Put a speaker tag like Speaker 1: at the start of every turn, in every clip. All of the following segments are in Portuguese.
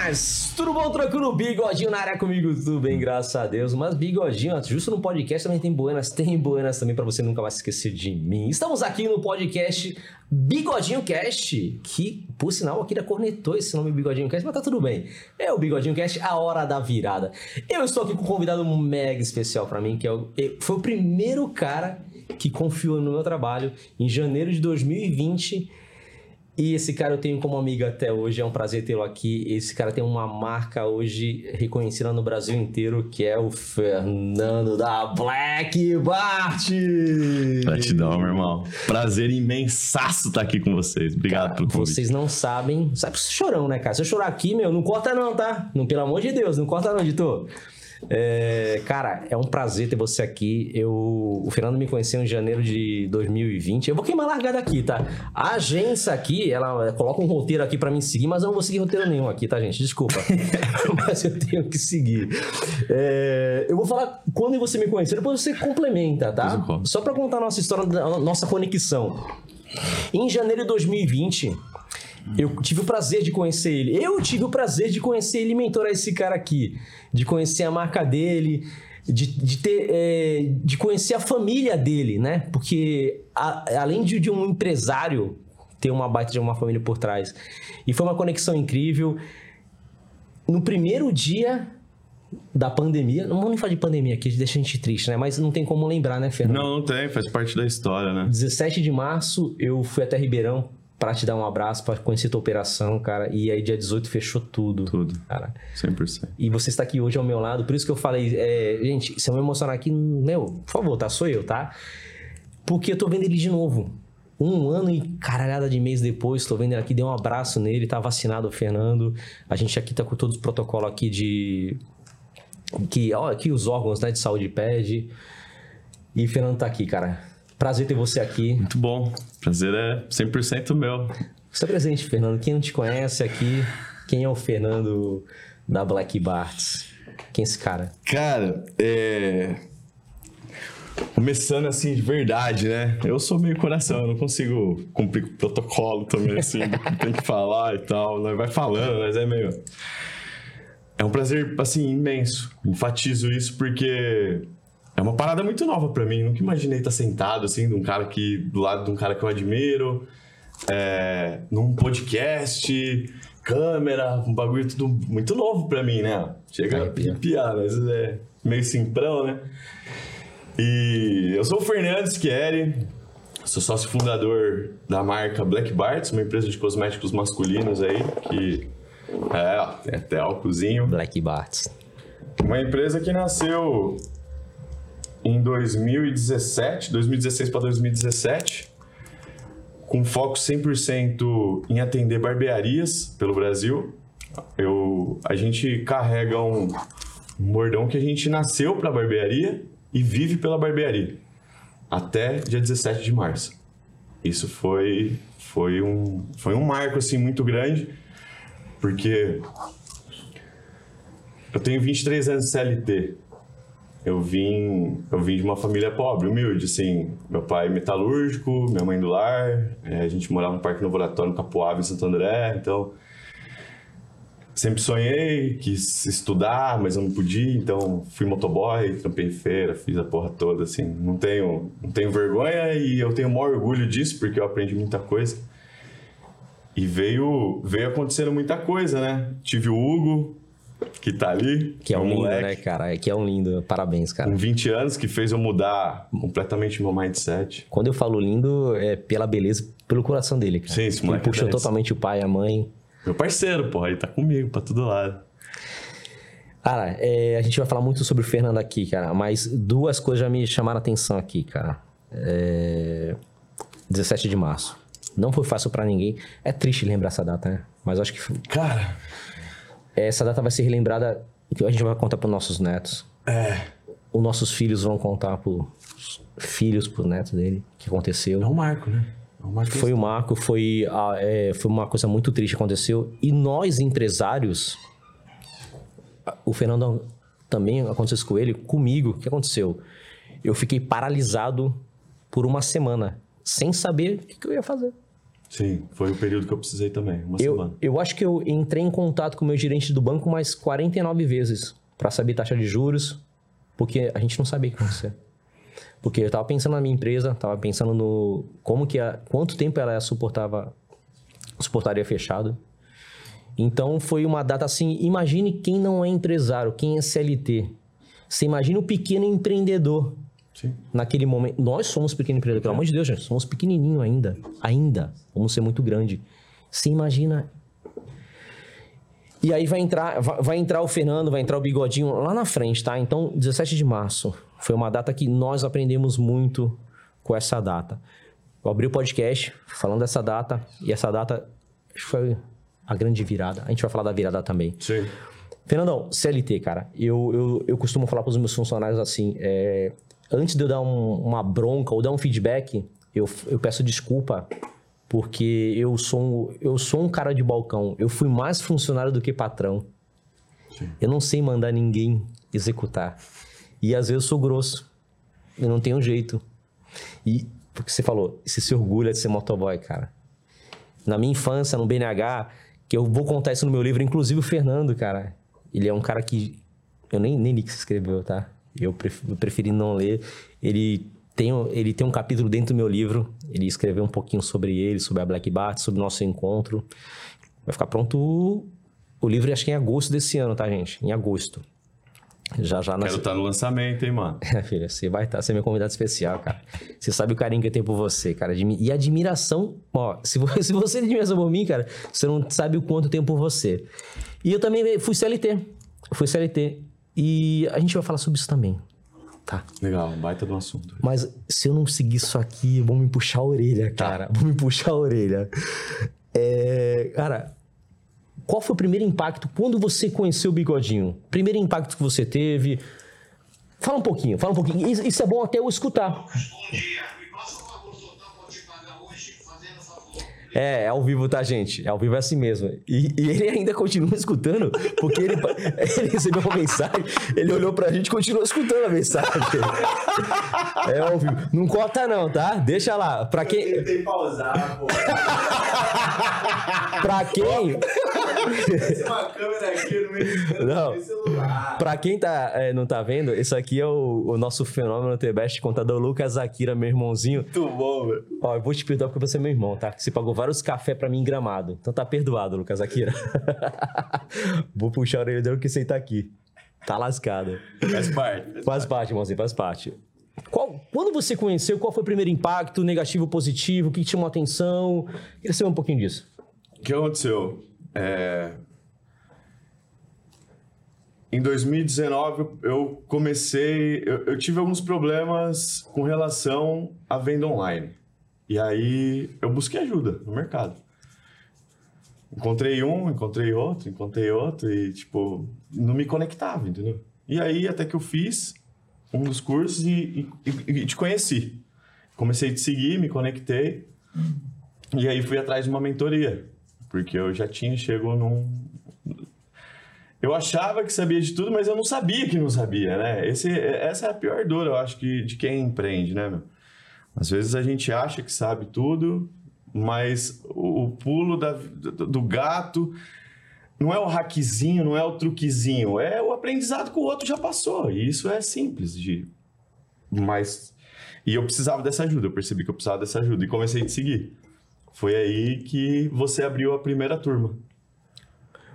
Speaker 1: buenas! Tudo bom, tranquilo? Bigodinho na área comigo, tudo bem, graças a Deus. Mas bigodinho, justo no podcast também tem buenas, tem buenas também pra você nunca mais esquecer de mim. Estamos aqui no podcast Bigodinho Cast, que, por sinal, aqui da cornetou esse nome Bigodinho Cast, mas tá tudo bem. É o Bigodinho Cast, a hora da virada. Eu estou aqui com um convidado mega especial pra mim, que é o, foi o primeiro cara que confiou no meu trabalho em janeiro de 2020 e esse cara eu tenho como amigo até hoje, é um prazer tê-lo aqui. Esse cara tem uma marca hoje reconhecida no Brasil inteiro, que é o Fernando da Black Bart.
Speaker 2: Gratidão, meu irmão. Prazer imensaço estar aqui com vocês. Obrigado
Speaker 1: cara,
Speaker 2: pelo convite.
Speaker 1: Vocês não sabem, sabe chorão, né, cara? Se eu chorar aqui, meu, não corta não, tá? Não, pelo amor de Deus, não corta não, editor. É, cara, é um prazer ter você aqui. Eu, o Fernando me conheceu em janeiro de 2020. Eu vou queimar largada aqui, tá? A agência aqui, ela coloca um roteiro aqui para mim seguir, mas eu não vou seguir roteiro nenhum aqui, tá, gente? Desculpa. mas eu tenho que seguir. É, eu vou falar quando você me conheceu, depois você complementa, tá? Só para contar a nossa história, a nossa conexão. Em janeiro de 2020, eu tive o prazer de conhecer ele. Eu tive o prazer de conhecer ele e mentorar esse cara aqui. De conhecer a marca dele, de, de, ter, é, de conhecer a família dele, né? Porque a, além de, de um empresário ter uma baita de uma família por trás. E foi uma conexão incrível. No primeiro dia da pandemia, não vamos nem falar de pandemia aqui, deixa a gente triste, né? Mas não tem como lembrar, né, Fernando?
Speaker 2: Não, não tem, faz parte da história, né?
Speaker 1: 17 de março, eu fui até Ribeirão para te dar um abraço, para conhecer tua operação, cara. E aí, dia 18, fechou tudo.
Speaker 2: Tudo.
Speaker 1: Cara.
Speaker 2: 100%.
Speaker 1: E você está aqui hoje ao meu lado, por isso que eu falei, é, gente, se eu me emocionar aqui, meu, por favor, tá? Sou eu, tá? Porque eu tô vendo ele de novo. Um ano e caralhada de mês depois, tô vendo ele aqui, dei um abraço nele, tá vacinado o Fernando. A gente aqui tá com todos os protocolos aqui de. Que, ó, aqui os órgãos né, de saúde pede. E o Fernando tá aqui, cara. Prazer ter você aqui.
Speaker 2: Muito bom. Prazer é 100% meu.
Speaker 1: Você é presente, Fernando. Quem não te conhece aqui, quem é o Fernando da Black Barts? Quem é esse cara?
Speaker 2: Cara, é. Começando assim de verdade, né? Eu sou meio coração, eu não consigo cumprir o protocolo também, assim, tem que falar e tal. Nós vai falando, mas é meio. É um prazer, assim, imenso. Enfatizo isso porque é uma parada muito nova para mim. Nunca imaginei estar sentado, assim, de um cara que, do lado de um cara que eu admiro, é, num podcast, câmera, um bagulho tudo muito novo para mim, né? Chega a piar, mas é meio simprão, né? E eu sou o Fernando Schieri, sou sócio fundador da marca Black Barts, uma empresa de cosméticos masculinos aí, que é, é até álcoolzinho.
Speaker 1: Black Barts.
Speaker 2: Uma empresa que nasceu em 2017, 2016 para 2017, com foco 100% em atender barbearias pelo Brasil. Eu, a gente carrega um, bordão que a gente nasceu para barbearia e vive pela barbearia até dia 17 de março. Isso foi foi um foi um marco assim muito grande, porque eu tenho 23 anos de CLT eu vim, eu vim de uma família pobre, humilde, assim. Meu pai metalúrgico, minha mãe do lar, é, a gente morava no Parque Laboratório, no Capoava, em Santo André, então... Sempre sonhei, quis estudar, mas eu não podia, então fui motoboy, trampei feira, fiz a porra toda, assim. Não tenho, não tenho vergonha e eu tenho o maior orgulho disso, porque eu aprendi muita coisa. E veio, veio acontecendo muita coisa, né? Tive o Hugo, que tá ali.
Speaker 1: Que é um, um lindo, moleque, né, cara? Que é um lindo. Parabéns, cara.
Speaker 2: Com 20 anos, que fez eu mudar completamente meu mindset.
Speaker 1: Quando eu falo lindo, é pela beleza, pelo coração dele, cara.
Speaker 2: Sim, esse moleque
Speaker 1: Ele puxou é totalmente o pai e a mãe.
Speaker 2: Meu parceiro, porra, ele tá comigo pra todo lado.
Speaker 1: Cara, é, a gente vai falar muito sobre o Fernando aqui, cara, mas duas coisas já me chamaram a atenção aqui, cara. É... 17 de março. Não foi fácil para ninguém. É triste lembrar essa data, né? Mas acho que.
Speaker 2: Cara,
Speaker 1: essa data vai ser relembrada que a gente vai contar para nossos netos.
Speaker 2: É.
Speaker 1: Os nossos filhos vão contar para filhos, para netos dele, o que aconteceu.
Speaker 2: É um marco, né? É um
Speaker 1: marco foi um marco, foi, é, foi uma coisa muito triste que aconteceu. E nós, empresários, o Fernando também aconteceu isso com ele, comigo, o que aconteceu? Eu fiquei paralisado por uma semana, sem saber o que eu ia fazer.
Speaker 2: Sim, foi o período que eu precisei também, uma
Speaker 1: Eu,
Speaker 2: semana.
Speaker 1: eu acho que eu entrei em contato com o meu gerente do banco mais 49 vezes para saber taxa de juros, porque a gente não sabia o que acontecer. Porque eu tava pensando na minha empresa, tava pensando no como que a, quanto tempo ela suportava suportaria fechado. Então foi uma data assim, imagine quem não é empresário, quem é CLT. Você imagina o pequeno empreendedor
Speaker 2: Sim.
Speaker 1: naquele momento. Nós somos pequeno empreendedor, pelo amor de Deus, gente. Somos pequenininho ainda. Ainda. Vamos ser muito grande. Você imagina. E aí vai entrar, vai, entrar o Fernando, vai entrar o Bigodinho lá na frente, tá? Então, 17 de março foi uma data que nós aprendemos muito com essa data. Eu abri o podcast falando dessa data, e essa data foi a grande virada. A gente vai falar da virada também.
Speaker 2: Sim.
Speaker 1: Fernandão, CLT, cara, eu, eu, eu costumo falar para os meus funcionários assim: é, antes de eu dar um- uma bronca ou dar um feedback, eu, eu peço desculpa, porque eu sou, um, eu sou um cara de balcão. Eu fui mais funcionário do que patrão. Eu não sei mandar ninguém executar. E às vezes eu sou grosso. Eu não tenho jeito. E porque você falou, você se orgulha de ser motoboy, cara. Na minha infância, no BNH, que eu vou contar isso no meu livro, inclusive o Fernando, cara. Ele é um cara que. Eu nem, nem li que você escreveu, tá? Eu pref- eu preferi não ler. Ele tem, um- ele tem um capítulo dentro do meu livro. Ele escreveu um pouquinho sobre ele, sobre a Black Bart, sobre o nosso encontro. Vai ficar pronto o, livro, acho que em agosto desse ano, tá, gente? Em agosto. Já já na
Speaker 2: Quero estar no lançamento, hein, mano?
Speaker 1: é, filha, você vai estar, você é meu convidado especial, cara. Você sabe o carinho que eu tenho por você, cara. E admiração, ó, se você, se você tem admiração por mim, cara, você não sabe o quanto eu tenho por você. E eu também fui CLT. Fui CLT. E a gente vai falar sobre isso também, tá?
Speaker 2: Legal, baita do assunto.
Speaker 1: Mas se eu não seguir isso aqui, vão me puxar a orelha, cara. Vão me puxar a orelha. É, cara, qual foi o primeiro impacto quando você conheceu o Bigodinho? Primeiro impacto que você teve? Fala um pouquinho, fala um pouquinho. Isso, isso é bom até eu escutar.
Speaker 3: Bom dia.
Speaker 1: É, é ao vivo, tá, gente? É ao vivo é assim mesmo. E, e ele ainda continua escutando, porque ele, ele recebeu uma mensagem, ele olhou pra gente e continuou escutando a mensagem. É ao vivo. Não corta não, tá? Deixa lá. Pra quem...
Speaker 2: Tentei pausar, pô.
Speaker 1: Pra quem...
Speaker 2: Uma câmera aqui no meio
Speaker 1: Não.
Speaker 2: celular.
Speaker 1: Pra quem tá, é, não tá vendo, esse aqui é o, o nosso fenômeno T-Best contador Lucas Akira, meu irmãozinho.
Speaker 2: Muito bom, velho.
Speaker 1: Ó, eu vou te perdoar porque você é meu irmão, tá? Você pagou vários cafés pra mim em gramado. Então tá perdoado, Lucas Akira. vou puxar a orelha dele porque você tá aqui. Tá lascado.
Speaker 2: Faz parte.
Speaker 1: Faz parte, irmãozinho, faz parte. Qual- quando você conheceu, qual foi o primeiro impacto, negativo, positivo? O que te chamou a atenção? Queria saber um pouquinho disso.
Speaker 2: O que aconteceu? É, Em 2019, eu comecei. Eu, eu tive alguns problemas com relação à venda online. E aí eu busquei ajuda no mercado. Encontrei um, encontrei outro, encontrei outro e, tipo, não me conectava, entendeu? E aí até que eu fiz um dos cursos e, e, e te conheci. Comecei a te seguir, me conectei. E aí fui atrás de uma mentoria, porque eu já tinha chegado num eu achava que sabia de tudo, mas eu não sabia que não sabia, né? Esse, essa é a pior dor, eu acho, que, de quem empreende, né, meu? Às vezes a gente acha que sabe tudo, mas o, o pulo da- do, do gato não é o hackzinho, não é o truquezinho, é o aprendizado que o outro já passou. E isso é simples de. Mas. E eu precisava dessa ajuda, eu percebi que eu precisava dessa ajuda e comecei a te seguir. Foi aí que você abriu a primeira turma.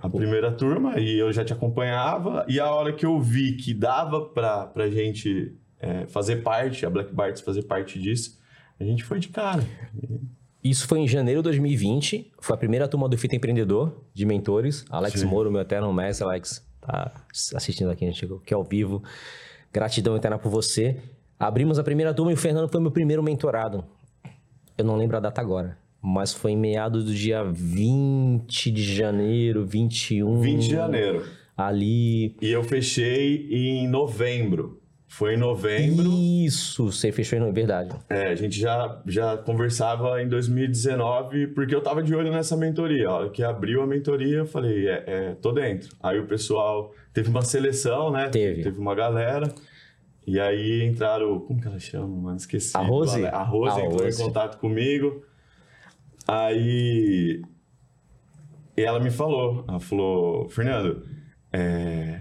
Speaker 2: A primeira turma, e eu já te acompanhava, e a hora que eu vi que dava pra, pra gente é, fazer parte, a Black Barts fazer parte disso, a gente foi de cara.
Speaker 1: Isso foi em janeiro de 2020. Foi a primeira turma do Fita Empreendedor, de mentores. Alex
Speaker 2: Sim.
Speaker 1: Moro, meu eterno mestre. Alex, tá assistindo aqui, a gente chegou aqui ao vivo. Gratidão eterna por você. Abrimos a primeira turma e o Fernando foi meu primeiro mentorado. Eu não lembro a data agora, mas foi em meados do dia 20 de janeiro, 21.
Speaker 2: 20 de janeiro.
Speaker 1: Ali.
Speaker 2: E eu fechei em novembro. Foi em novembro.
Speaker 1: Isso, você fechou em verdade.
Speaker 2: É, a gente já, já conversava em 2019, porque eu tava de olho nessa mentoria. A hora que abriu a mentoria, eu falei, é, é, tô dentro. Aí o pessoal teve uma seleção, né?
Speaker 1: Teve.
Speaker 2: Teve uma galera. E aí entraram. Como que ela chama, mano? Esqueci.
Speaker 1: A Rose?
Speaker 2: A Rose entrou
Speaker 1: Rose.
Speaker 2: em contato comigo. Aí. E ela me falou, ela falou, Fernando, é,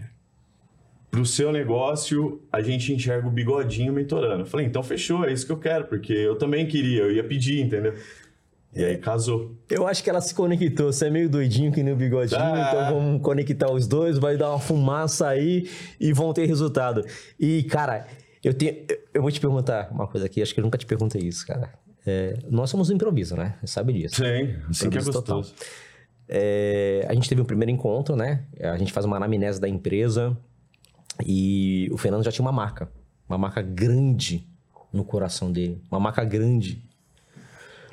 Speaker 2: pro seu negócio a gente enxerga o bigodinho mentorando. Eu falei, então fechou, é isso que eu quero, porque eu também queria, eu ia pedir, entendeu? E aí casou.
Speaker 1: Eu acho que ela se conectou. Você é meio doidinho que nem o bigodinho,
Speaker 2: Ah.
Speaker 1: então vamos conectar os dois, vai dar uma fumaça aí e vão ter resultado. E, cara, eu tenho. eu- vou te perguntar uma coisa aqui, acho que eu nunca te perguntei isso, cara. É, nós somos um improviso, né? Você sabe disso.
Speaker 2: Sim, assim que é
Speaker 1: Improviso total.
Speaker 2: gostoso.
Speaker 1: É, a gente teve um primeiro encontro, né? A gente faz uma anamnese da empresa e o Fernando já tinha uma marca. Uma marca grande no coração dele. Uma marca grande.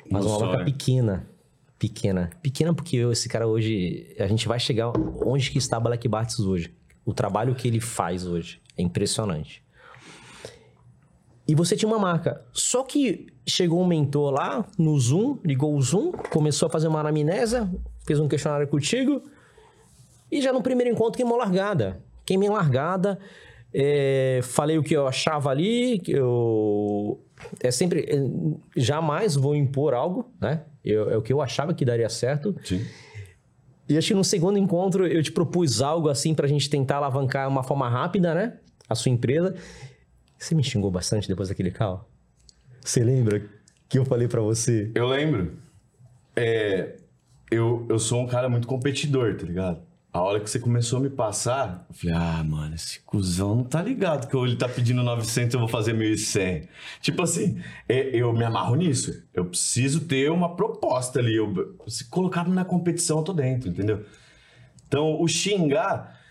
Speaker 1: Mas uma marca pequena. Pequena. Pequena porque eu, esse cara hoje... A gente vai chegar onde que está Black Barts hoje. O trabalho que ele faz hoje. É impressionante. E você tinha uma marca. Só que chegou um mentor lá no Zoom, ligou o Zoom, começou a fazer uma anamnésia, fez um questionário contigo. E já no primeiro encontro queimou largada. Queimei largada. é, falei o que eu achava ali. Que eu é sempre. é, jamais vou impor algo, né? Eu- é o que eu achava que daria certo.
Speaker 2: Sim.
Speaker 1: E acho que no segundo encontro eu te propus algo assim pra gente tentar alavancar uma forma rápida, né? A sua empresa. Você me xingou bastante depois daquele call? Você lembra que eu falei pra você?
Speaker 2: Eu lembro. É, eu, eu sou um cara muito competidor, tá ligado? A hora que você começou a me passar, eu falei, ah, mano, esse cuzão não tá ligado que ele tá pedindo 900 eu vou fazer 1.100. Tipo assim, é, eu me amarro nisso. Eu preciso ter uma proposta ali. Eu, se colocado na competição, eu tô dentro, entendeu? Então, o xingar...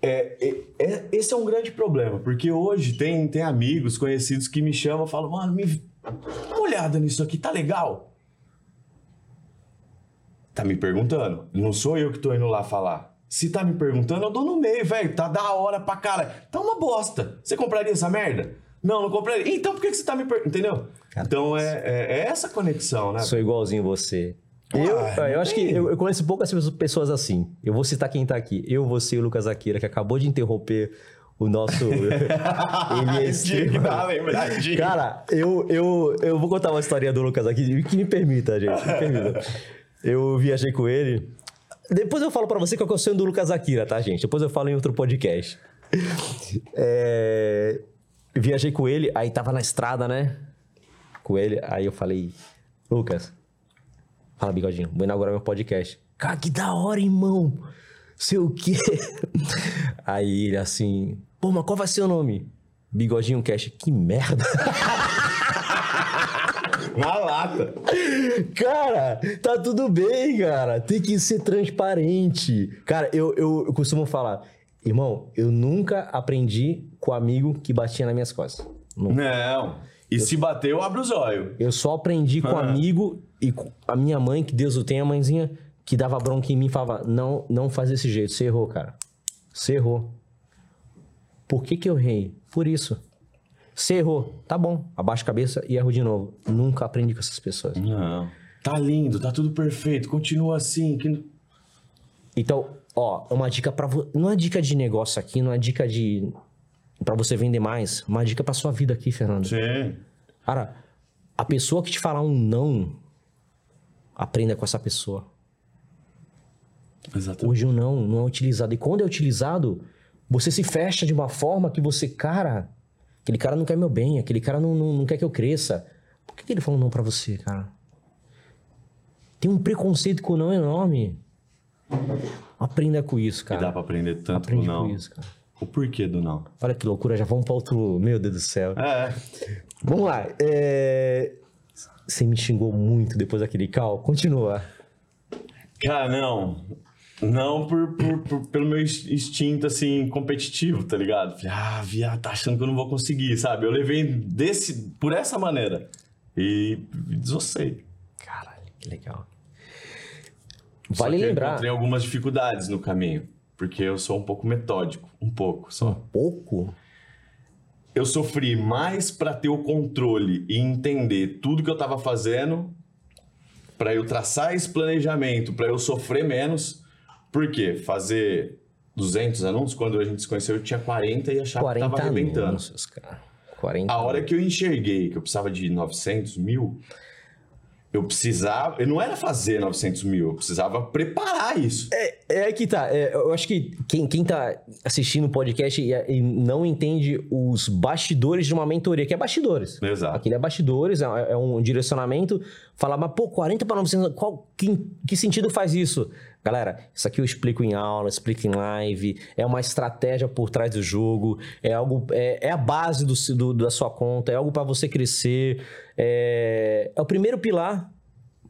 Speaker 2: É, é- é- esse é um grande problema, porque hoje tem, tem amigos, conhecidos que me chamam e falam, mano, me, Dá uma olhada nisso aqui, tá legal? Tá me perguntando. Não sou eu que tô indo lá falar. Se tá me perguntando, eu dou no meio, velho. Tá da hora pra cara. Tá uma bosta. Você compraria essa merda? Não, não compraria. Então por que, que você tá me perguntando? Entendeu?
Speaker 1: Cara,
Speaker 2: então é, é- é essa conexão, né?
Speaker 1: Sou igualzinho você. Eu,
Speaker 2: Ah,
Speaker 1: eu acho que eu, eu conheço poucas pessoas assim. Eu vou citar quem tá aqui. Eu, você e o Lucas Akira, que acabou de interromper o nosso. Ele é. Cara, eu, eu, eu vou contar uma historinha do Lucas aqui, que me permita, gente. Me permita. Eu viajei com ele. Depois eu falo pra você qual é o sonho do Lucas Akira, tá, gente? Depois eu falo em outro podcast. É, Viajei com ele, aí tava na estrada, né? Com ele, aí eu falei, Lucas, fala bigodinho, vou inaugurar meu podcast. Cara, que da hora, irmão! Sei o quê? Aí ele assim, pô, mas qual vai ser o nome? Bigodinho Cash. Que merda!
Speaker 2: Na lata.
Speaker 1: Cara, tá tudo bem, cara. Tem que ser transparente. Cara, eu, eu, eu costumo falar, irmão, eu nunca aprendi com amigo que batia nas minhas costas. Nunca.
Speaker 2: Não. E se bater, eu abro os olhos.
Speaker 1: Eu só aprendi com
Speaker 2: Ah.
Speaker 1: amigo e com a minha mãe, que Deus o tenha, a mãezinha, que dava bronca em mim e falava: não, não faz desse jeito, você errou, cara. Você errou. Por que, que eu errei? Por isso. Você errou. Tá bom. Abaixa a cabeça e erro de novo. Nunca aprendi com essas pessoas.
Speaker 2: Não. Tá lindo, tá tudo perfeito. Continua assim. Que...
Speaker 1: Então, ó, uma dica para não é dica de negócio aqui, não é dica de para você vender mais, uma dica pra sua vida aqui, Fernando.
Speaker 2: Sim.
Speaker 1: Cara, a pessoa que te falar um não, aprenda com essa pessoa.
Speaker 2: Exatamente.
Speaker 1: Hoje o não não é utilizado e quando é utilizado, você se fecha de uma forma que você, cara, aquele cara não quer meu bem, aquele cara não, não, não quer que eu cresça. Por que, que ele falou não pra você, cara? Tem um preconceito com o não enorme. Aprenda com isso,
Speaker 2: E
Speaker 1: cara.
Speaker 2: dá pra aprender tanto
Speaker 1: Aprende
Speaker 2: com não.
Speaker 1: com isso, cara.
Speaker 2: O porquê do não.
Speaker 1: Olha que loucura, já vamos para outro. Meu Deus do céu.
Speaker 2: É.
Speaker 1: Vamos lá. é, Você me xingou muito depois daquele cal? Continua.
Speaker 2: Cara, não. Não por, por- por- pelo meu ins- instinto, assim, competitivo, tá ligado? Falei, ah, viado, tá achando que eu não vou conseguir, sabe? Eu levei desse, por essa maneira. E desossei.
Speaker 1: Caralho, que legal. Vale
Speaker 2: que eu
Speaker 1: lembrar.
Speaker 2: encontrei algumas dificuldades no caminho. Porque eu sou um pouco metódico. Um pouco só.
Speaker 1: Pouco?
Speaker 2: Eu sofri mais pra ter o controle e entender tudo que eu tava fazendo, pra eu traçar esse planejamento, pra eu sofrer menos. Por quê? Fazer 200 anúncios, quando a gente se conheceu, eu tinha 40 e achava que
Speaker 1: 40
Speaker 2: tava arrebentando.
Speaker 1: anúncios, cara. 40
Speaker 2: A hora que eu enxerguei que eu precisava de 900 mil, eu precisava. Eu não era fazer 900 mil, eu precisava preparar isso.
Speaker 1: É, é que tá. é, eu acho que quem, quem tá assistindo o podcast e, e não entende os bastidores de uma mentoria, que é bastidores.
Speaker 2: Exato.
Speaker 1: Aquele é bastidores, é, é um direcionamento. Falar, mas pô, 40 para 900, qual, que, que sentido faz isso? Galera, isso aqui eu explico em aula, explico em live, é uma estratégia por trás do jogo, é algo, é, é a base do, do- da sua conta, é algo para você crescer, é, é o primeiro pilar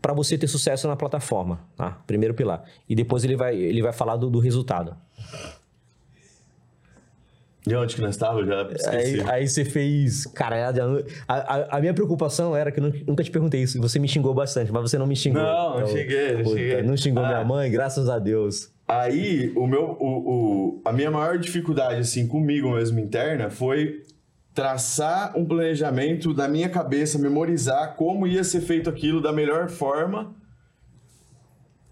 Speaker 1: para você ter sucesso na plataforma, tá? Primeiro pilar. E depois ele vai, ele vai falar do, do resultado.
Speaker 2: E onde que nós estávamos? Já esqueci.
Speaker 1: Aí, aí você fez. Cara, a, a- a minha preocupação era que eu nu- nunca te perguntei isso. Você me xingou bastante, mas você não me xingou.
Speaker 2: Não, não xinguei, não
Speaker 1: puta,
Speaker 2: xinguei.
Speaker 1: Não xingou
Speaker 2: Ah.
Speaker 1: minha mãe, graças a Deus.
Speaker 2: Aí, o meu, o, o- a minha maior dificuldade, assim, comigo mesmo interna, foi traçar um planejamento da minha cabeça, memorizar como ia ser feito aquilo da melhor forma,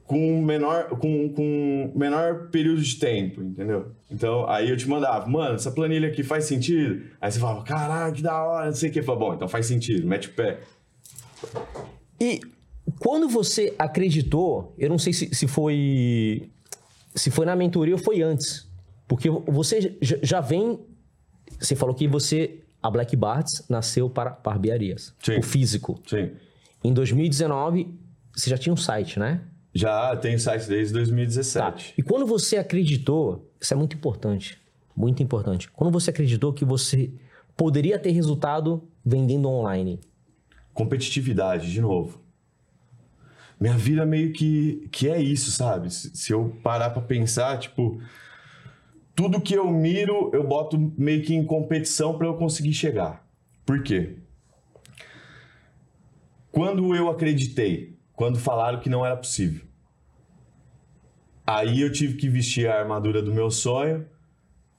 Speaker 2: com menor, com, com menor período de tempo, entendeu? Então, aí eu te mandava, mano, essa planilha aqui faz sentido? Aí você falava, caralho, que da hora, não sei o que. Eu falava, bom, então faz sentido, mete o pé.
Speaker 1: E quando você acreditou, eu não sei se, se foi. Se foi na mentoria ou foi antes. Porque você já- vem. Você falou que você. A Black Barts nasceu para barbearias.
Speaker 2: Sim.
Speaker 1: O físico.
Speaker 2: Sim.
Speaker 1: Em 2019, você já tinha um site, né?
Speaker 2: Já tem site desde
Speaker 1: Tá.
Speaker 2: 2017.
Speaker 1: E quando você acreditou, isso é muito importante, muito importante. Quando você acreditou que você poderia ter resultado vendendo online,
Speaker 2: competitividade, de novo. Minha vida meio que, que é isso, sabe? Se, se eu parar pra pensar, tipo, tudo que eu miro, eu boto meio que em competição pra eu conseguir chegar. Por quê? Quando eu acreditei, quando falaram que não era possível, aí eu tive que vestir a armadura do meu sonho,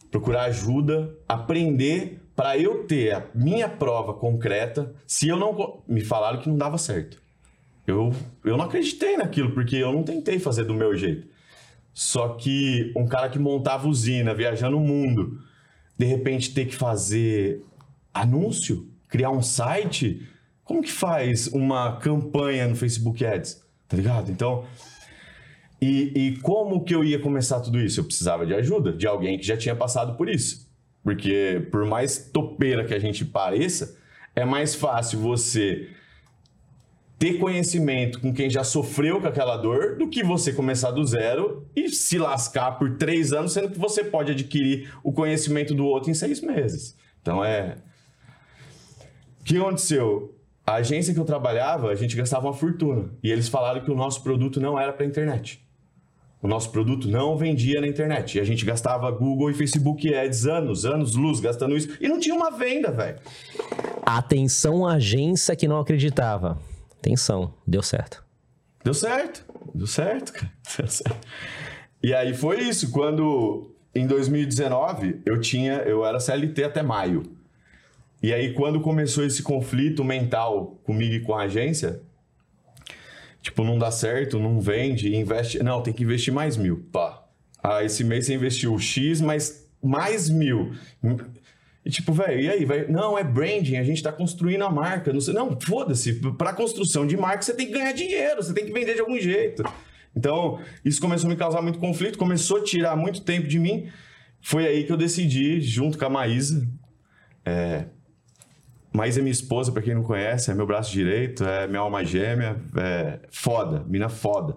Speaker 2: procurar ajuda, aprender para eu ter a minha prova concreta. Se eu não me falaram que não dava certo, eu eu não acreditei naquilo porque eu não tentei fazer do meu jeito. Só que um cara que montava usina, viajando o mundo, de repente ter que fazer anúncio, criar um site, como que faz uma campanha no Facebook Ads? Tá ligado? Então, e, e como que eu ia começar tudo isso? Eu precisava de ajuda, de alguém que já tinha passado por isso. Porque, por mais topeira que a gente pareça, é mais fácil você ter conhecimento com quem já sofreu com aquela dor do que você começar do zero e se lascar por três anos, sendo que você pode adquirir o conhecimento do outro em seis meses. Então é. O que aconteceu? A agência que eu trabalhava, a gente gastava uma fortuna. E eles falaram que o nosso produto não era para internet. O nosso produto não vendia na internet. E a gente gastava Google e Facebook Ads anos, anos, luz, gastando isso. E não tinha uma venda, velho.
Speaker 1: atenção agência que não acreditava. Atenção, deu certo.
Speaker 2: Deu certo. Deu certo, cara. Deu certo. E aí foi isso. Quando, em 2019, eu tinha... Eu era CLT até maio. E aí, quando começou esse conflito mental comigo e com a agência... Tipo, não dá certo, não vende, investe... Não, tem que investir mais mil. Pá. Ah, esse mês você investiu X, mas mais mil. E tipo, velho, e aí? Vai... Não, é branding, a gente tá construindo a marca. Não, sei... não foda-se. Pra construção de marca, você tem que ganhar dinheiro, você tem que vender de algum jeito. Então, isso começou a me causar muito conflito, começou a tirar muito tempo de mim. Foi aí que eu decidi, junto com a Maísa. É... Maísa é minha esposa, pra quem não conhece, é meu braço direito, é minha alma gêmea, é foda, mina foda.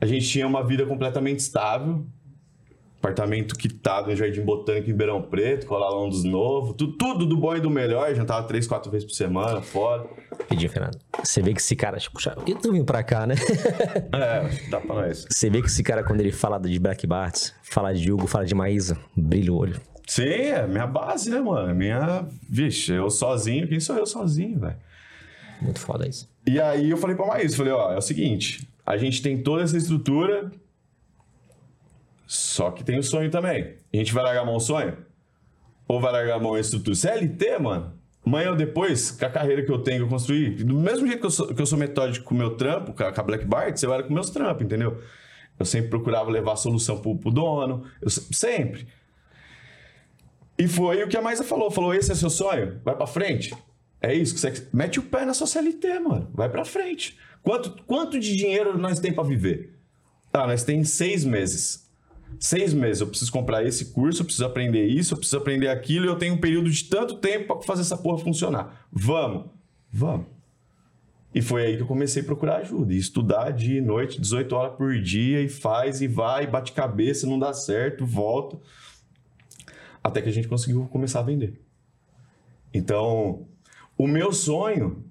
Speaker 2: A gente tinha uma vida completamente estável, apartamento quitado no Jardim Botânico em Beirão Preto, Colalão dos Novo, tu- tudo do bom e do melhor, jantava três, quatro vezes por semana, fora.
Speaker 1: Pedi, Fernando. Você vê que esse cara, tipo, por que tu vindo pra cá, né?
Speaker 2: É, dá pra nós.
Speaker 1: Você vê que esse cara, quando ele fala de Black Barts, fala de Hugo, fala de Maísa, brilha o olho.
Speaker 2: Sim, é minha base, né, mano? É Minha. Vixe, eu sozinho, quem sou eu sozinho, velho?
Speaker 1: Muito foda isso.
Speaker 2: E aí eu falei pra Maísa, falei, ó, é o seguinte, a gente tem toda essa estrutura, só que tem o sonho também. A gente vai largar a mão o sonho? Ou vai largar a mão a estrutura? CLT, mano, amanhã ou depois, com a carreira que eu tenho, que eu construí, do mesmo jeito que eu sou, que eu sou metódico com o meu trampo, com a, Black Bart, você vai com meus trampos, entendeu? Eu sempre procurava levar a solução pro, pro dono, eu se- sempre. E foi o que a Maísa falou, falou, esse é seu sonho? Vai pra frente? É isso que você mete o pé na sua CLT, mano. Vai pra frente. Quanto, quanto de dinheiro nós tem pra viver? Ah, nós tem seis meses. Seis meses. Eu preciso comprar esse curso, eu preciso aprender isso, eu preciso aprender aquilo e eu tenho um período de tanto tempo pra fazer essa porra funcionar. Vamos. Vamos. E foi aí que eu comecei a procurar ajuda. E estudar dia e noite, 18 horas por dia, e faz, e vai, bate cabeça, não dá certo, volta. Até que a gente conseguiu começar a vender. Então, o meu sonho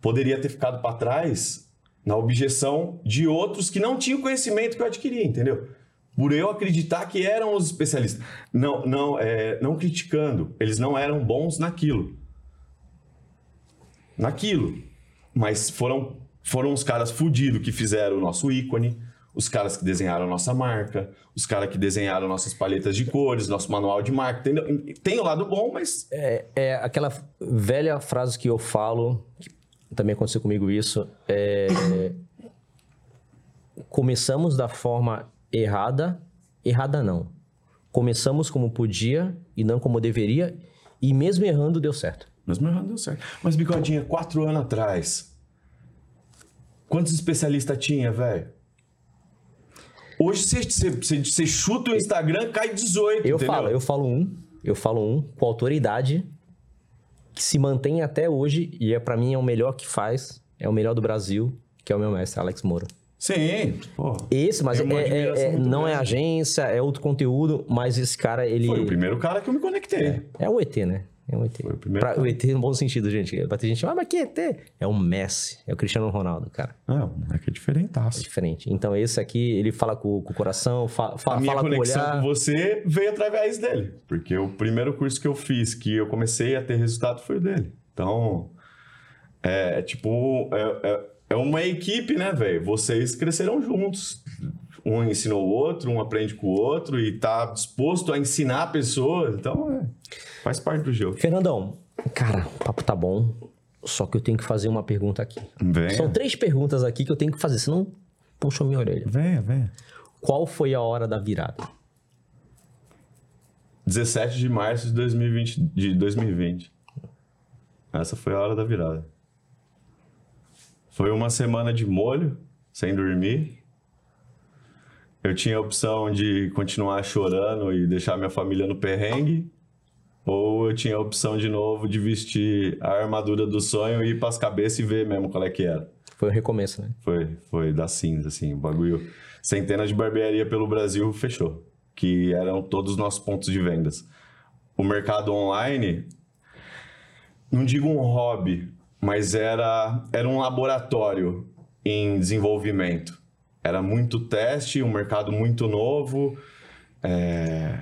Speaker 2: poderia ter ficado para trás na objeção de outros que não tinham conhecimento que eu adquiri, entendeu? Por eu acreditar que eram os especialistas. Não, não, é, não criticando. Eles não eram bons naquilo. Naquilo. Mas foram, foram os caras fudidos que fizeram o nosso ícone, os caras que desenharam a nossa marca, os caras que desenharam nossas paletas de cores, nosso manual de marca. Entendeu? Tem o lado bom, mas
Speaker 1: É, é aquela velha frase que eu falo, que também aconteceu comigo isso, é... Começamos da forma errada, errada não. Começamos como podia e não como deveria, e mesmo errando deu certo.
Speaker 2: Mas meu errado deu certo. Mas, Bigodinha, quatro anos atrás, quantos especialistas tinha, velho? Hoje você, chuta o Instagram, cai 18,
Speaker 1: Eu
Speaker 2: entendeu?
Speaker 1: falo, eu falo um, eu falo um com autoridade que se mantém até hoje e é para mim é o melhor que faz, é o melhor do Brasil, que é o meu mestre Alex Moura.
Speaker 2: Sim, pô.
Speaker 1: Esse, mas
Speaker 2: É
Speaker 1: é- é- é- não é
Speaker 2: grande.
Speaker 1: agência, é outro conteúdo, mas esse cara ele
Speaker 2: Foi o primeiro cara que eu me conectei.
Speaker 1: é o ET, né? É um ET.
Speaker 2: Foi o primeiro
Speaker 1: Pra- o ET no bom sentido, gente. Vai ter gente, ah, mas que ET? É um Messi, é o Cristiano Ronaldo, cara.
Speaker 2: É que é
Speaker 1: É
Speaker 2: diferentaço.
Speaker 1: diferente. Então esse aqui, ele fala com, com o coração, fa- fa-
Speaker 2: A minha
Speaker 1: fala com o
Speaker 2: conexão
Speaker 1: olhar.
Speaker 2: com você veio através dele. Porque o primeiro curso que eu fiz, que eu comecei a ter resultado, foi o dele. Então, é tipo, é, é- é uma equipe, né, velho? Vocês cresceram juntos. Um ensinou o outro, um aprende com o outro e tá disposto a ensinar pessoas. Então, é, faz parte do jogo.
Speaker 1: Fernandão, cara, o papo tá bom, só que eu tenho que fazer uma pergunta aqui.
Speaker 2: Venha.
Speaker 1: São três perguntas aqui que eu tenho que fazer, senão puxa minha orelha.
Speaker 2: Venha, venha.
Speaker 1: Qual foi a hora da virada?
Speaker 2: 17 de março de 2020. De 2020. Essa foi a hora da virada. Foi uma semana de molho, sem dormir. Eu tinha a opção de continuar chorando e deixar minha família no perrengue. Ou eu tinha a opção de novo de vestir a armadura do sonho e ir pras cabeças e ver mesmo qual é que era.
Speaker 1: Foi o recomeço, né?
Speaker 2: Foi, foi da cinza, assim, o bagulho. Centenas de barbearia pelo Brasil fechou, que eram todos os nossos pontos de vendas. O mercado online, não digo um hobby, mas era, era um laboratório em desenvolvimento. Era muito teste, um mercado muito novo, é,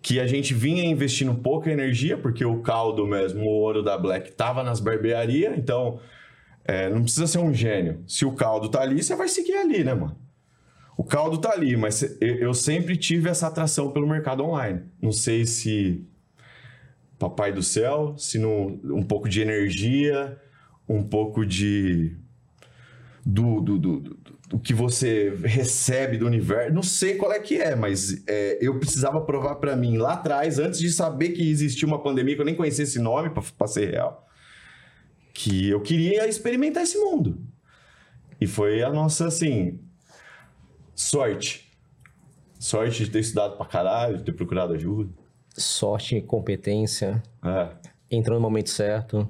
Speaker 2: que a gente vinha investindo pouca energia, porque o caldo mesmo, o ouro da Black, estava nas barbearias, então é, não precisa ser um gênio. Se o caldo tá ali, você vai seguir ali, né, mano? O caldo tá ali, mas eu sempre tive essa atração pelo mercado online. Não sei se papai do céu, se não, um pouco de energia, um pouco de do, do, do, do- do que você recebe do universo. Não sei qual é que é, mas é, eu precisava provar pra mim lá atrás, antes de saber que existia uma pandemia, que eu nem conhecia esse nome pra pra ser real que eu queria experimentar esse mundo. E foi a nossa, assim, sorte. Sorte de ter estudado pra caralho, de ter procurado ajuda.
Speaker 1: Sorte, competência,
Speaker 2: É,
Speaker 1: entrou no momento certo.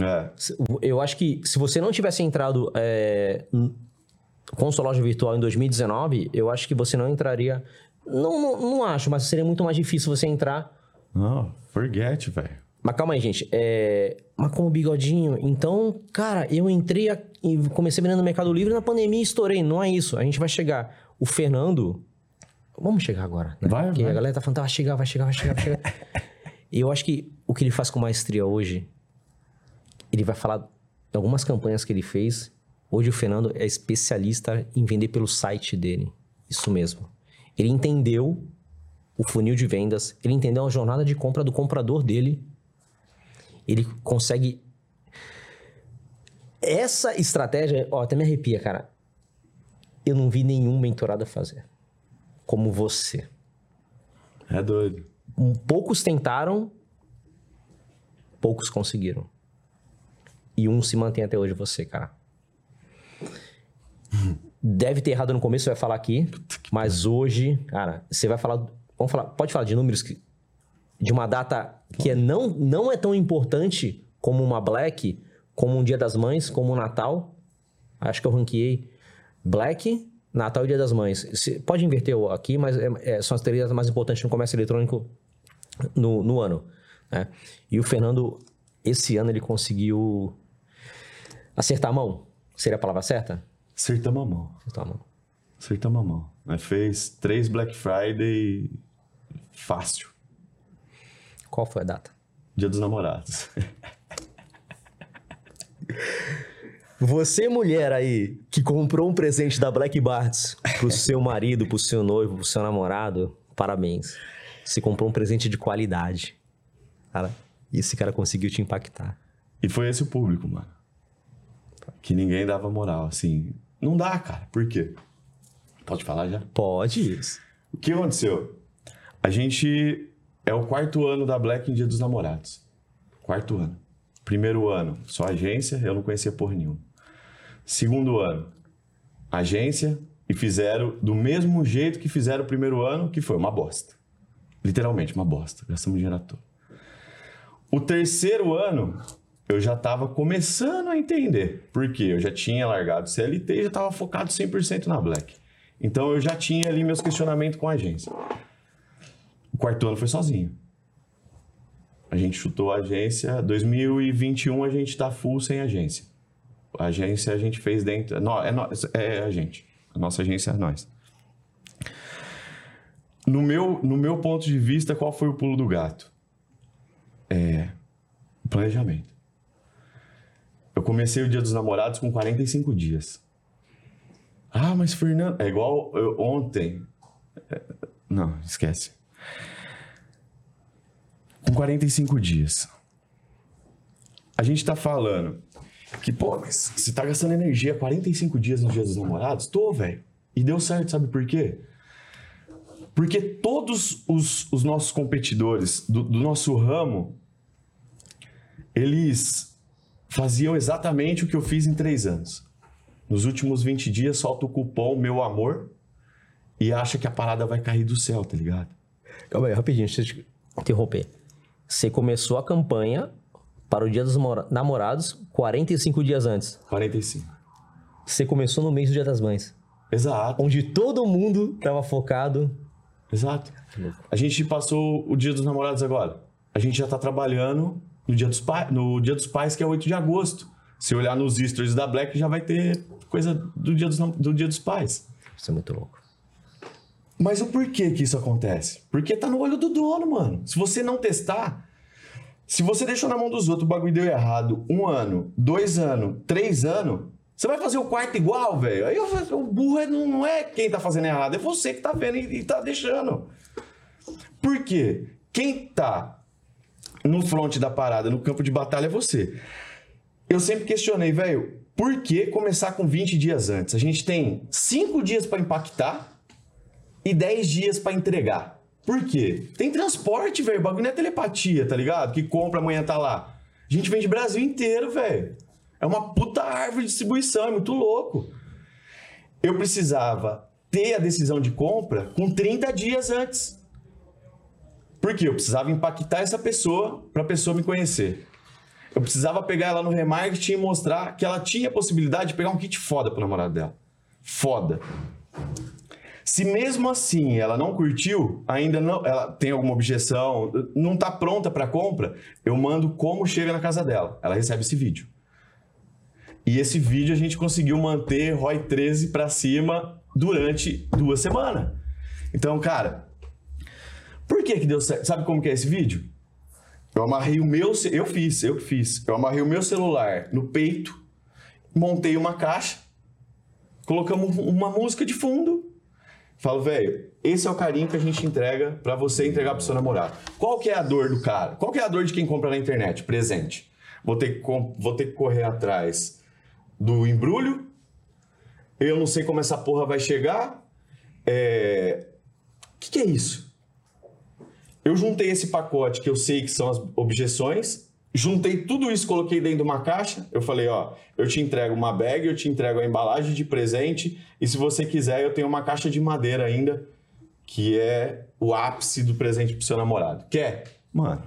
Speaker 2: é.
Speaker 1: Eu acho que se você não tivesse entrado é, com sua loja virtual em 2019, eu acho que você não entraria. Não, não, não acho, mas seria muito mais difícil você entrar.
Speaker 2: Não, forget, velho.
Speaker 1: Mas calma aí, gente. É... Mas com o bigodinho, então, cara, eu entrei a- e comecei vendendo no Mercado Livre na pandemia e estourei. Não é isso. A gente vai chegar. O Fernando. Vamos chegar agora. Né?
Speaker 2: Vai,
Speaker 1: Porque
Speaker 2: vai.
Speaker 1: a galera tá falando, "Ah, vai chegar, vai chegar, vai chegar, vai chegar. e eu acho que o que ele faz com maestria hoje, ele vai falar de algumas campanhas que ele fez. Hoje o Fernando é especialista em vender pelo site dele. Isso mesmo. Ele entendeu o funil de vendas, ele entendeu a jornada de compra do comprador dele. Ele consegue. Essa estratégia, ó, até me arrepia, cara. Eu não vi nenhum mentorado fazer. Como você.
Speaker 2: É doido.
Speaker 1: Poucos tentaram, poucos conseguiram. E um se mantém até hoje, você, cara. Deve ter errado no começo, você vai falar aqui. Mas hoje, cara, você vai falar. Vamos falar. Pode falar de números que, de uma data que é não, não é tão importante como uma Black, como um Dia das Mães, como um Natal. Acho que eu ranqueei Black, Natal e Dia das Mães. Você pode inverter aqui, mas é- é- são as três datas mais importantes no comércio eletrônico no, no ano. né? E o Fernando, esse ano, ele conseguiu acertar a mão. Seria a palavra certa?
Speaker 2: Acertamos a mão.
Speaker 1: Acertar a mão.
Speaker 2: Acertamos a mão. Mas fez três Black Friday fácil.
Speaker 1: Qual foi a data?
Speaker 2: Dia dos namorados.
Speaker 1: Você, mulher aí, que comprou um presente da Black Barts pro seu marido, pro seu noivo, pro seu namorado, parabéns. Você comprou um presente de qualidade. Cara, e esse cara conseguiu te impactar.
Speaker 2: E foi esse o público, mano. Que ninguém dava moral, assim. Não dá, cara. Por quê? Pode falar já?
Speaker 1: Pode isso.
Speaker 2: O que aconteceu? A gente é o quarto ano da Black em Dia dos Namorados. Quarto ano. Primeiro ano, só agência, eu não conhecia porra nenhuma. Segundo ano, agência e fizeram do mesmo jeito que fizeram o primeiro ano, que foi uma bosta. Literalmente, uma bosta. Gastamos dinheiro à toa. O terceiro ano, eu já estava começando a entender. Por quê? Eu já tinha largado CLT e já estava focado 100% na Black. Então eu já tinha ali meus questionamentos com a agência. O quarto ano foi sozinho. A gente chutou a agência. 2021 a gente tá full sem agência. A agência a gente fez dentro. Não, é, nós- é a gente. A nossa agência é nós. No meu, no meu ponto de vista, qual foi o pulo do gato? É. Planejamento. Comecei o Dia dos Namorados com 45 dias. Ah, mas Fernando. É igual eu- ontem. É, Não, esquece. Com 45 dias. A gente tá falando que, pô, mas você tá gastando energia 45 dias no Dia dos Namorados? Tô, velho. E deu certo, sabe por quê? Porque todos os, os nossos competidores do, do nosso ramo, eles faziam exatamente o que eu fiz em três anos. Nos últimos 20 dias, solta o cupom Meu Amor e acha que a parada vai cair do céu, tá ligado?
Speaker 1: Calma aí, rapidinho, deixa eu te interromper. Você começou a campanha para o Dia dos Mora- Namorados 45 dias antes.
Speaker 2: 45.
Speaker 1: Você começou no mês do Dia das Mães,
Speaker 2: Exato,
Speaker 1: onde todo mundo estava focado.
Speaker 2: exato. A gente passou o Dia dos Namorados agora. A gente já tá trabalhando no Dia dos, Pai- no dia dos Pais, que é 8 de agosto. Se olhar nos stories da Black, já vai ter coisa do Dia dos, do dia dos Pais.
Speaker 1: Isso é muito louco.
Speaker 2: Mas o porquê que isso acontece? Porque tá no olho do dono, mano. Se você não testar, se você deixou na mão dos outros, o bagulho deu errado um ano, dois anos, três anos, você vai fazer o quarto igual, velho. Aí eu o burro é- não não é quem tá fazendo errado, é você que tá vendo e, e tá deixando. Por quê? Quem tá no front da parada, no campo de batalha, é você. Eu sempre questionei, velho, por que começar com 20 dias antes? A gente tem 5 dias pra impactar e 10 dias pra entregar. Por quê? Tem transporte, velho. O bagulho não é telepatia, tá ligado? Que compra amanhã tá lá. A gente vende Brasil inteiro, velho. É uma puta árvore de distribuição, é muito louco. Eu precisava ter a decisão de compra com 30 dias antes. Por quê? Eu precisava impactar essa pessoa pra pessoa me conhecer. Eu precisava pegar ela no remarketing e mostrar que ela tinha a possibilidade de pegar um kit foda pro namorado dela. Foda. Se mesmo assim ela não curtiu, ainda não, ela tem alguma objeção, não tá pronta para compra, eu mando como chega na casa dela. Ela recebe esse vídeo. E esse vídeo a gente conseguiu manter ROI 13 para cima durante duas semanas. Então, cara, por que que deu certo? Sabe como que é esse vídeo? Eu amarrei o meu, eu fiz, eu fiz. Eu amarrei o meu celular no peito, montei uma caixa, colocamos uma música de fundo Falo, velho, esse é o carinho que a gente entrega pra você entregar pro seu namorado. Qual que é a dor do cara? Qual que é a dor de quem compra na internet? Presente. Vou ter que, vou ter que correr atrás do embrulho. Eu não sei como essa porra vai chegar. É... O que, que é isso? Eu juntei esse pacote que eu sei que são as objeções juntei tudo isso, coloquei dentro de uma caixa. Eu falei, ó, eu te entrego uma bag, eu te entrego a embalagem de presente e se você quiser, eu tenho uma caixa de madeira ainda, que é o ápice do presente pro seu namorado. Quer? Mano,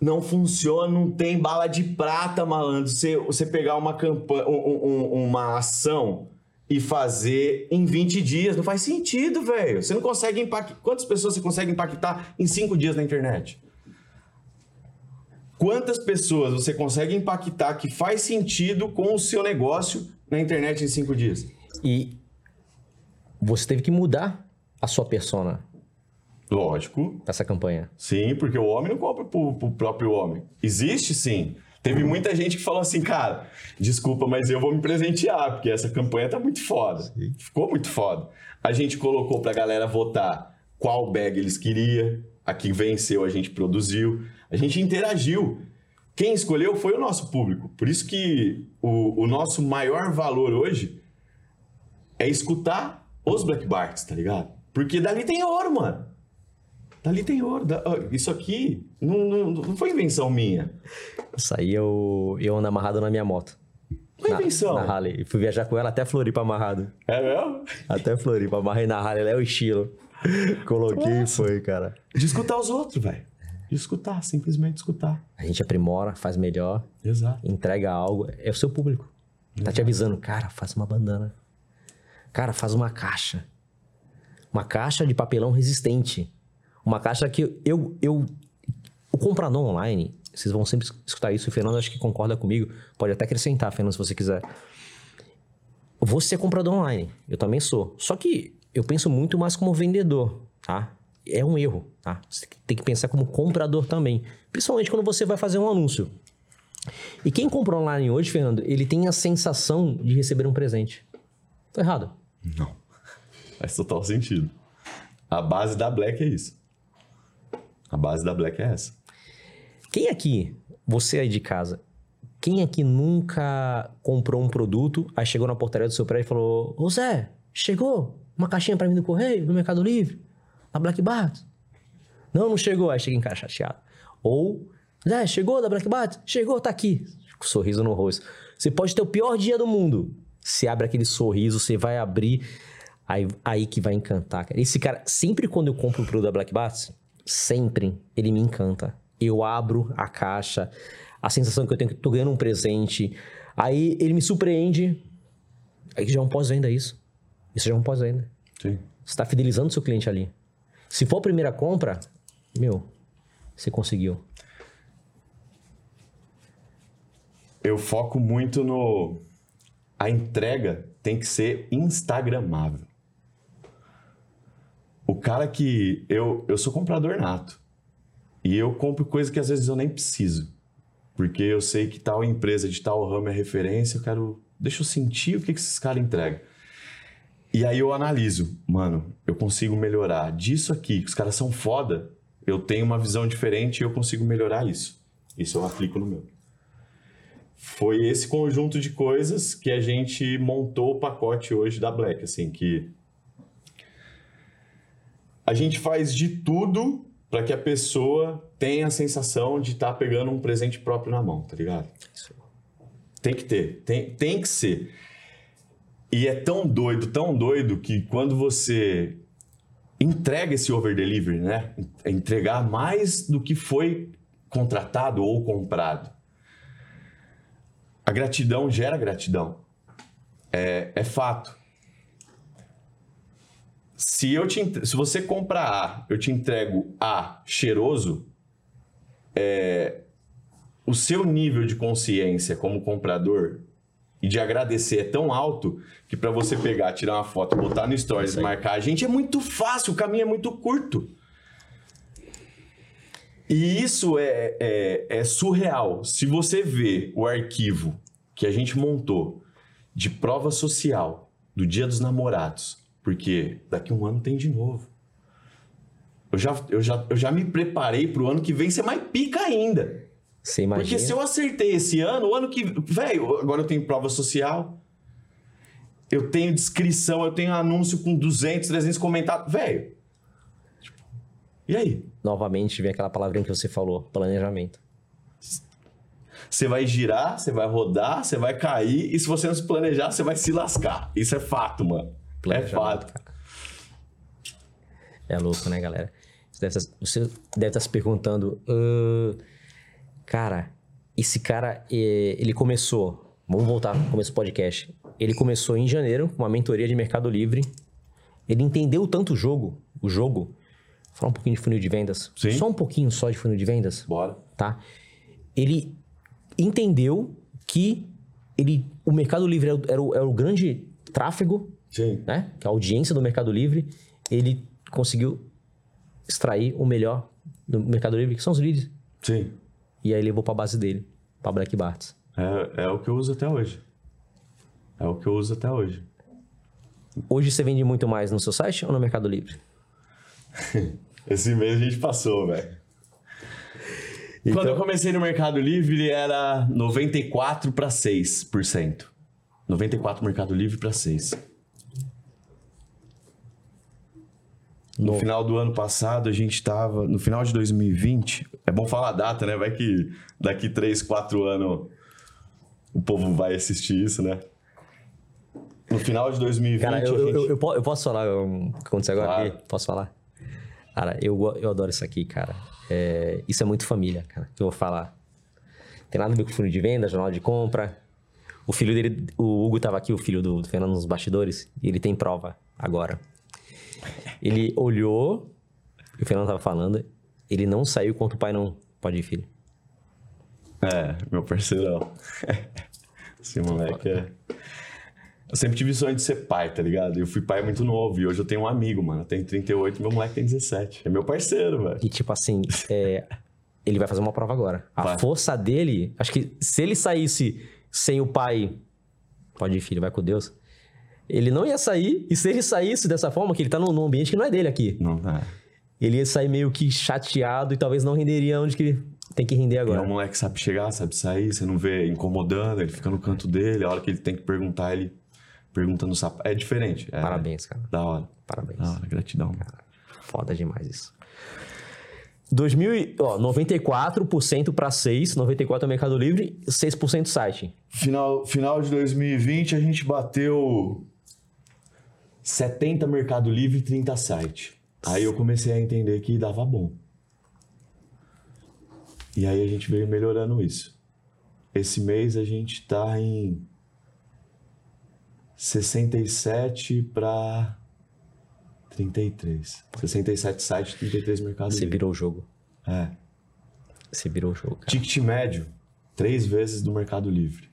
Speaker 2: não funciona, não tem bala de prata, malandro. Você, você pegar uma campanha, um- um- uma ação e fazer em 20 dias, não faz sentido, velho. Você não consegue impactar. Quantas pessoas você consegue impactar em 5 dias na internet? Quantas pessoas você consegue impactar que faz sentido com o seu negócio na internet em 5 dias?
Speaker 1: E você teve que mudar a sua persona
Speaker 2: Lógico,
Speaker 1: dessa campanha.
Speaker 2: Sim, porque o homem não compra pro, pro próprio homem. Existe sim. Teve muita gente que falou assim, cara, desculpa, mas eu vou me presentear, porque essa campanha tá muito foda. Ficou muito foda. A gente colocou pra galera votar qual bag eles queriam, a que venceu a gente produziu, a gente interagiu. Quem escolheu foi o nosso público. Por isso que o, o nosso maior valor hoje é escutar os Black Barts, tá ligado? Porque dali tem ouro, mano. Dali tem ouro. Da- Isso aqui não, não, não foi invenção minha.
Speaker 1: Isso aí eu, eu ando amarrado na minha moto.
Speaker 2: Foi
Speaker 1: Na,
Speaker 2: invenção.
Speaker 1: na Harley. E Fui viajar com ela até Floripa amarrado.
Speaker 2: É mesmo?
Speaker 1: Até Floripa. Amarrei na Harley, é o estilo. Coloquei e foi, cara.
Speaker 2: De escutar os outros, velho. De escutar, simplesmente escutar.
Speaker 1: A gente aprimora, faz melhor,
Speaker 2: Exato.
Speaker 1: entrega algo. É o seu público. Tá te avisando, cara, faz uma bandana. Cara, faz uma caixa. Uma caixa de papelão resistente. Uma caixa que eu. eu o comprador online, vocês vão sempre escutar isso, o Fernando acho que concorda comigo. Pode até acrescentar, Fernando, se você quiser. Você é comprador online, eu também sou. Só que eu penso muito mais como vendedor, tá? É um erro, tá? Você tem que pensar como comprador também. Principalmente quando você vai fazer um anúncio. E quem compra online hoje, Fernando, ele tem a sensação de receber um presente. Tô errado.
Speaker 2: Não. Faz total sentido. A base da Black é isso. A base da Black é essa.
Speaker 1: Quem aqui, você aí de casa, quem aqui nunca comprou um produto, aí chegou na portaria do seu prédio e falou: Ô Zé, chegou uma caixinha pra mim do correio, no Mercado Livre, na Black Bart? Não, não chegou. Aí chega em casa chateado. Ou, Zé, chegou da Black Bart? Chegou, tá aqui. Com sorriso no rosto. Você pode ter o pior dia do mundo. Você abre aquele sorriso, você vai abrir, aí, aí que vai encantar. cara. Esse cara, sempre quando eu compro um produto da Black Bart, sempre ele me encanta. Eu abro a caixa, a sensação que eu tenho que tô ganhando um presente. Aí ele me surpreende. Aí já é um pós-venda isso. Isso já é um pós-venda.
Speaker 2: Sim.
Speaker 1: Você está fidelizando seu cliente ali. Se for a primeira compra, meu, você conseguiu.
Speaker 2: Eu foco muito no. A entrega tem que ser instagramável. O cara que. Eu, eu sou comprador nato. E eu compro coisa que às vezes eu nem preciso. Porque eu sei que tal empresa de tal ramo é referência, eu quero. Deixa eu sentir o que, que esses caras entregam. E aí eu analiso, mano, eu consigo melhorar disso aqui, que os caras são foda, eu tenho uma visão diferente e eu consigo melhorar isso. Isso eu aplico no meu. Foi esse conjunto de coisas que a gente montou o pacote hoje da Black, assim, que a gente faz de tudo para que a pessoa tenha a sensação de estar pegando um presente próprio na mão, tá ligado? Tem que ter, tem, tem que ser. E é tão doido, tão doido que quando você entrega esse over delivery, né? Entregar mais do que foi contratado ou comprado. A gratidão gera gratidão. É, é fato. Se, eu te, se você compra A, eu te entrego A cheiroso, é, o seu nível de consciência como comprador e de agradecer é tão alto que para você pegar, tirar uma foto, botar no Stories e marcar a gente é muito fácil, o caminho é muito curto. E isso é, é, é surreal. Se você vê o arquivo que a gente montou de prova social do Dia dos Namorados, porque daqui um ano tem de novo. Eu já, eu já, eu já me preparei para o ano que vem ser mais pica ainda.
Speaker 1: Você imagina.
Speaker 2: Porque se eu acertei esse ano, o ano que. Velho, agora eu tenho prova social. Eu tenho descrição, eu tenho anúncio com 200, 300 comentários. Velho. tipo, E aí?
Speaker 1: novamente vem aquela palavrinha que você falou, planejamento.
Speaker 2: Você vai girar, você vai rodar, você vai cair, e se você não se planejar, você vai se lascar. Isso é fato, mano. É
Speaker 1: Planejamento,
Speaker 2: fato.
Speaker 1: cara. É louco, né, galera? Você deve estar, você deve estar se perguntando, "Ah, cara, esse cara, ele começou, vamos voltar no começo do podcast. Ele começou em janeiro, com uma mentoria de Mercado Livre. Ele entendeu tanto o jogo, o jogo. Vou falar um pouquinho de funil de vendas.
Speaker 2: Sim.
Speaker 1: Só um pouquinho só de funil de vendas
Speaker 2: Bora.
Speaker 1: tá? Ele entendeu que ele, o Mercado Livre era, o- era o, era o grande tráfego,
Speaker 2: Sim.
Speaker 1: né? Que a audiência do Mercado Livre, ele conseguiu extrair o melhor do Mercado Livre, que são os leads.
Speaker 2: Sim.
Speaker 1: E aí levou pra base dele, pra Black Barts.
Speaker 2: É, é o que eu uso até hoje. É o que eu uso até hoje.
Speaker 1: Hoje você vende muito mais no seu site ou no Mercado Livre?
Speaker 2: Esse mês a gente passou, velho. Quando eu comecei no Mercado Livre era 94 para 6%. 94 Mercado Livre para 6. No
Speaker 1: No-
Speaker 2: final do ano passado, a gente tava. No final de 2020. É bom falar a data, né? Vai que daqui 3, 4 anos o povo vai assistir isso, né? No final de 2020.
Speaker 1: Cara, eu,
Speaker 2: gente...
Speaker 1: eu, eu eu posso falar o que aconteceu agora
Speaker 2: Claro.
Speaker 1: aqui? Posso falar? Cara, eu, eu adoro isso aqui, cara. É, isso é muito família, cara, que eu vou falar. Tem nada a ver com funil de venda, jornal de compra. O filho dele, o Hugo tava aqui, o filho do, do Fernando nos bastidores, e ele tem prova agora. Ele olhou, o Fernando tava falando, ele não saiu enquanto o pai não pode ir, filho.
Speaker 2: É, meu parceirão. Esse moleque é. Eu sempre tive sonho de ser pai, tá ligado? Eu fui pai muito novo e hoje eu tenho um amigo, mano. Eu tenho 38 meu moleque tem 17. É meu parceiro, velho.
Speaker 1: E tipo assim, é, ele vai fazer uma prova agora. A
Speaker 2: Vai.
Speaker 1: força dele, acho que se ele saísse sem o pai, pode ir, filho, vai com Deus. Ele não ia sair, e se ele saísse dessa forma, que ele tá num, ambiente que não é dele aqui,
Speaker 2: Não, é.
Speaker 1: ele ia sair meio que chateado e talvez não renderia onde que tem que render
Speaker 2: E é
Speaker 1: agora.
Speaker 2: um moleque que sabe chegar, sabe sair, você não vê incomodando, ele fica no canto dele, a hora que ele tem que perguntar, ele pergunta no sapato. É diferente. É
Speaker 1: Parabéns, cara.
Speaker 2: Da hora.
Speaker 1: Parabéns.
Speaker 2: Da hora, gratidão.
Speaker 1: Foda demais isso. 2000, e- ó, 94% para 6, 94 é Mercado Livre, 6% site.
Speaker 2: Final, final de 2020 a gente bateu 70 Mercado Livre e 30 site. Aí eu comecei a entender que dava bom. E aí a gente veio melhorando isso. Esse mês a gente tá em 67 para 33. 67 sites, 33 Mercado
Speaker 1: Você virou o jogo.
Speaker 2: É.
Speaker 1: Você virou o jogo, cara.
Speaker 2: Ticket médio, três vezes do Mercado Livre.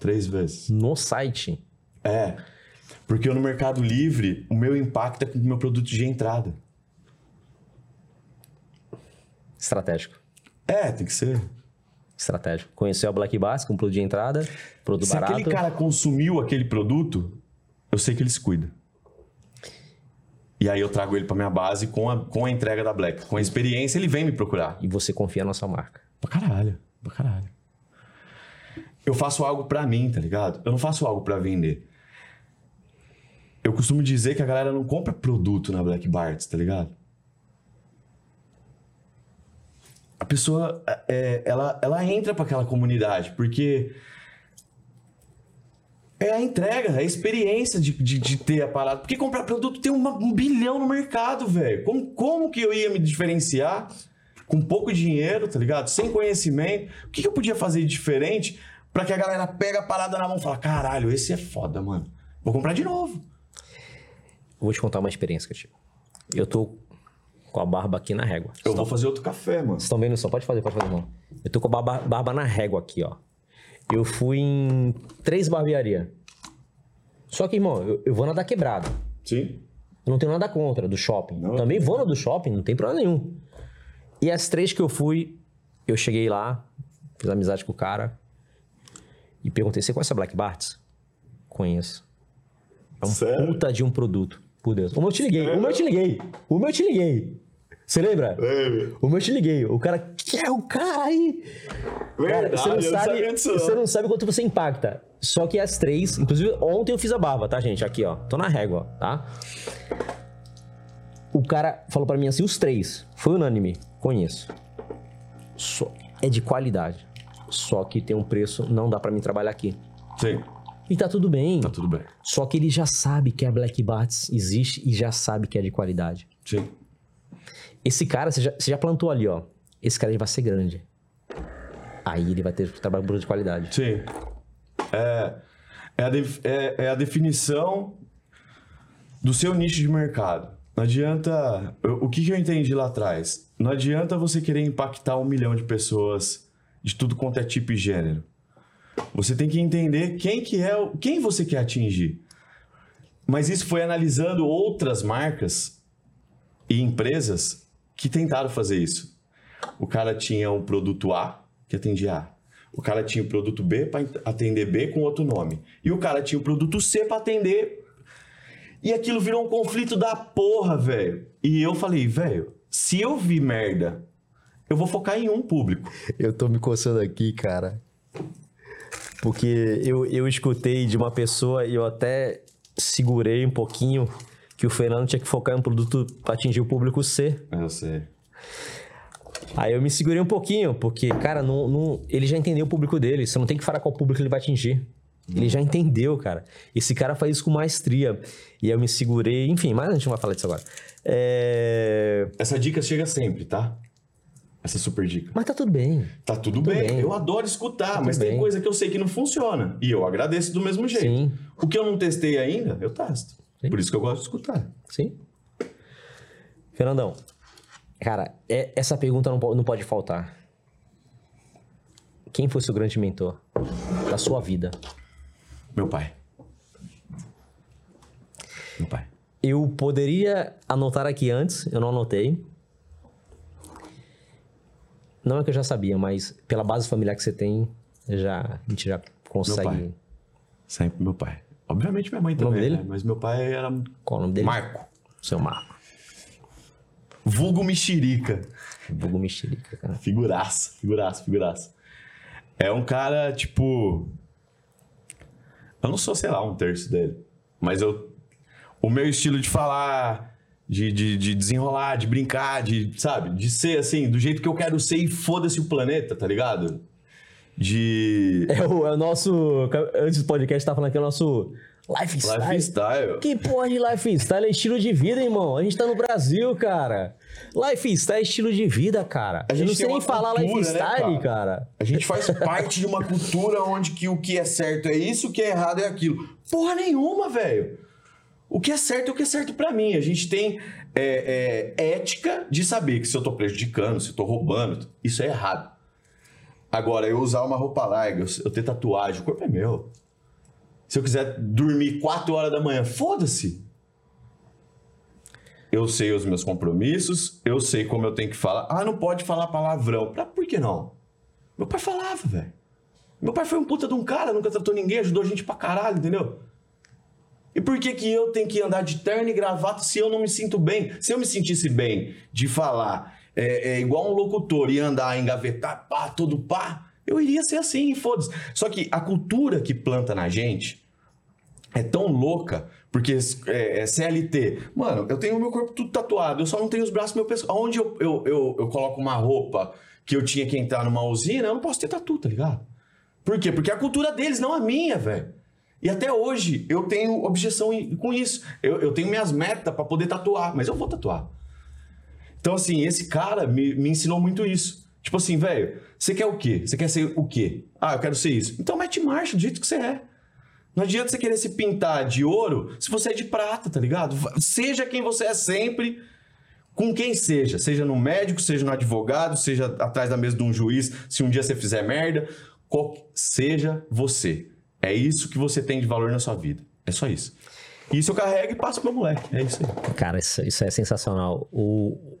Speaker 2: Três vezes.
Speaker 1: No site,
Speaker 2: É. Porque eu no Mercado Livre, o meu impacto é com o meu produto de entrada.
Speaker 1: estratégico.
Speaker 2: É, tem que ser.
Speaker 1: Estratégico. Conheceu a Black Bass com produto de entrada, produto
Speaker 2: Se
Speaker 1: barato.
Speaker 2: aquele cara consumiu aquele produto, eu sei que ele se cuida. E aí eu trago ele pra minha base com a, com a entrega da Black. Com a experiência, ele vem me procurar.
Speaker 1: E você confia na sua marca.
Speaker 2: Pra caralho, pra caralho. Eu faço algo pra mim, tá ligado? Eu não faço algo pra vender. Eu costumo dizer que a galera não compra produto na Black Barts, tá ligado? A pessoa, é, ela, ela entra pra aquela comunidade, porque é a entrega, é a experiência de, de, de ter a parada. Porque comprar produto tem uma- um bilhão no mercado, velho. Como, como que eu ia me diferenciar com pouco dinheiro, tá ligado? Sem conhecimento? O que, que eu podia fazer de diferente pra que a galera pega a parada na mão e fala: caralho, esse é foda, mano. Vou comprar de novo.
Speaker 1: Vou te contar uma experiência que eu tive. Eu tô com a barba aqui na régua.
Speaker 2: Eu vou fazer outro café, mano.
Speaker 1: Vocês estão vendo só? Pode fazer, pode fazer, irmão. Eu tô com a barba, barba na régua aqui, ó. Eu fui em três barbearias. Só que, irmão, eu, eu vou na da quebrada.
Speaker 2: Sim.
Speaker 1: Eu não tenho nada contra do shopping.
Speaker 2: Não.
Speaker 1: Também vou na do shopping, não tem problema nenhum. E as três que eu fui, eu cheguei lá, fiz amizade com o cara e perguntei: Você conhece a Black Barts? Conheço. É um
Speaker 2: Sério?
Speaker 1: puta de um produto. Por Deus. O meu eu te liguei, o meu eu te liguei. O meu eu te liguei. Você lembra?
Speaker 2: Lembra?
Speaker 1: O meu eu te liguei. O cara, que é o cara aí? Cara, você não, sabe,
Speaker 2: disso,
Speaker 1: você não sabe quanto você impacta. Só que as três, inclusive ontem eu fiz a barba, tá, gente? Aqui, ó. Tô na régua, tá? O cara falou pra mim assim, os três. Foi unânime. Conheço. Só, é de qualidade. Só que tem um preço, não dá pra mim trabalhar aqui.
Speaker 2: Sim,
Speaker 1: E tá tudo bem.
Speaker 2: tá tudo bem.
Speaker 1: Só que ele já sabe que a Black Bats existe e já sabe que é de qualidade.
Speaker 2: Sim.
Speaker 1: Esse cara, você já, você já plantou ali, ó. Esse cara ele vai ser grande. Aí ele vai ter trabalho de qualidade.
Speaker 2: Sim. É, é, a, é- é a definição do seu nicho de mercado. Não adianta. eu- O que, que eu entendi lá atrás? Não adianta você querer impactar um milhão de pessoas de tudo quanto é tipo e gênero. Você tem que entender quem que é, quem você quer atingir. Mas isso foi analisando outras marcas e empresas que tentaram fazer isso. O cara tinha um produto A que atendia A. O cara tinha o produto B para atender B com outro nome. E o cara tinha o produto C para atender. E aquilo virou um conflito da porra, velho. E eu falei, velho, se eu vi merda, eu vou focar em um público.
Speaker 1: Eu tô me coçando aqui, cara. Porque eu, eu escutei de uma pessoa e eu até segurei um pouquinho que o Fernando tinha que focar em um produto pra atingir o público C.
Speaker 2: Eu sei.
Speaker 1: Aí eu me segurei um pouquinho, porque, cara, não, não- ele já entendeu o público dele. Você não tem que falar qual público ele vai atingir. Ele já entendeu, cara. Esse cara faz isso com maestria. E eu me segurei, enfim, mas a gente não vai falar disso agora. É...
Speaker 2: Essa dica chega sempre, tá? Essa super dica.
Speaker 1: Mas tá tudo bem.
Speaker 2: Tá tudo, bem.
Speaker 1: bem.
Speaker 2: Eu adoro escutar,
Speaker 1: Tá
Speaker 2: mas
Speaker 1: tudo
Speaker 2: tem
Speaker 1: bem.
Speaker 2: coisa que eu sei que não funciona. E eu agradeço do mesmo jeito.
Speaker 1: Sim.
Speaker 2: O que eu não testei ainda, eu testo.
Speaker 1: Sim.
Speaker 2: Por isso que eu gosto de escutar.
Speaker 1: Sim. Fernandão, cara, é- essa pergunta não, não pode faltar. Quem foi seu grande mentor da sua vida?
Speaker 2: Meu pai. Meu pai.
Speaker 1: Eu poderia anotar aqui antes, eu não anotei. Não é que eu já sabia, mas pela base familiar que você tem, já, a gente já consegue.
Speaker 2: pai. Sempre meu pai. Obviamente minha mãe
Speaker 1: nome
Speaker 2: também,
Speaker 1: dele?
Speaker 2: né? Mas meu pai era
Speaker 1: Qual o nome dele?
Speaker 2: Marco.
Speaker 1: Seu Marco.
Speaker 2: Vulgo mexerica.
Speaker 1: Vulgo Mexerica, cara.
Speaker 2: Figuraça, figuraça, figuraça. É um cara, tipo. Eu não sou, sei lá, um terço dele. Mas eu. O meu estilo de falar, de, de, de desenrolar, de brincar, de, sabe? De ser assim, do jeito que eu quero ser e foda-se o planeta, tá ligado? De.
Speaker 1: É o, é o nosso. Antes do podcast, tá falando que é o nosso lifestyle.
Speaker 2: Lifestyle.
Speaker 1: Que porra de lifestyle é estilo de vida, irmão. A gente tá no Brasil, cara. Lifestyle é estilo de vida, cara.
Speaker 2: A
Speaker 1: Eu
Speaker 2: gente
Speaker 1: não sei nem
Speaker 2: uma
Speaker 1: falar
Speaker 2: cultura, né,
Speaker 1: lifestyle,
Speaker 2: cara?
Speaker 1: cara.
Speaker 2: A gente faz parte de uma cultura onde que o que é certo é isso, o que é errado é aquilo. Porra nenhuma, velho. O que é certo é o que é certo pra mim. A gente tem é, é, ética de saber que se eu tô prejudicando, se eu tô roubando, isso é errado. Agora, eu usar uma roupa larga, eu, eu ter tatuagem, o corpo é meu. Se eu quiser dormir 4 horas da manhã, foda-se. Eu sei os meus compromissos, eu sei como eu tenho que falar. Ah, não pode falar palavrão. Pra, por que não? Meu pai falava, velho. Meu pai foi um puta de um cara, nunca tratou ninguém, ajudou a gente pra caralho, entendeu? E por que que eu tenho que andar de terno e gravata se eu não me sinto bem? Se eu me sentisse bem de falar é, é, igual um locutor e andar, engavetar, pá, todo pá, eu iria ser assim, foda-se. Só que a cultura que planta na gente é tão louca, porque é, é CLT. Mano, eu tenho o meu corpo tudo tatuado, eu só não tenho os braços meu pescoço. Onde eu, eu, eu, eu coloco uma roupa que eu tinha que entrar numa usina, eu não posso ter tatu, tá ligado? Por quê? Porque é a cultura deles, não a minha, velho. E até hoje eu tenho objeção com isso. Eu, eu tenho minhas metas pra poder tatuar, mas eu vou tatuar. Então, assim, esse cara me, me ensinou muito isso. Tipo assim, velho, você quer o quê? Você quer ser o quê? Ah, eu quero ser isso. Então mete marcha do jeito que você é. Não adianta você querer se pintar de ouro se você é de prata, tá ligado? Seja quem você é sempre, com quem seja. Seja no médico, seja no advogado, seja atrás da mesa de um juiz, se um dia você fizer merda. qual- Seja você. É isso que você tem de valor na sua vida. É só isso. Isso eu carrego e passo pro meu moleque. É isso aí.
Speaker 1: Cara, isso, isso é sensacional. O.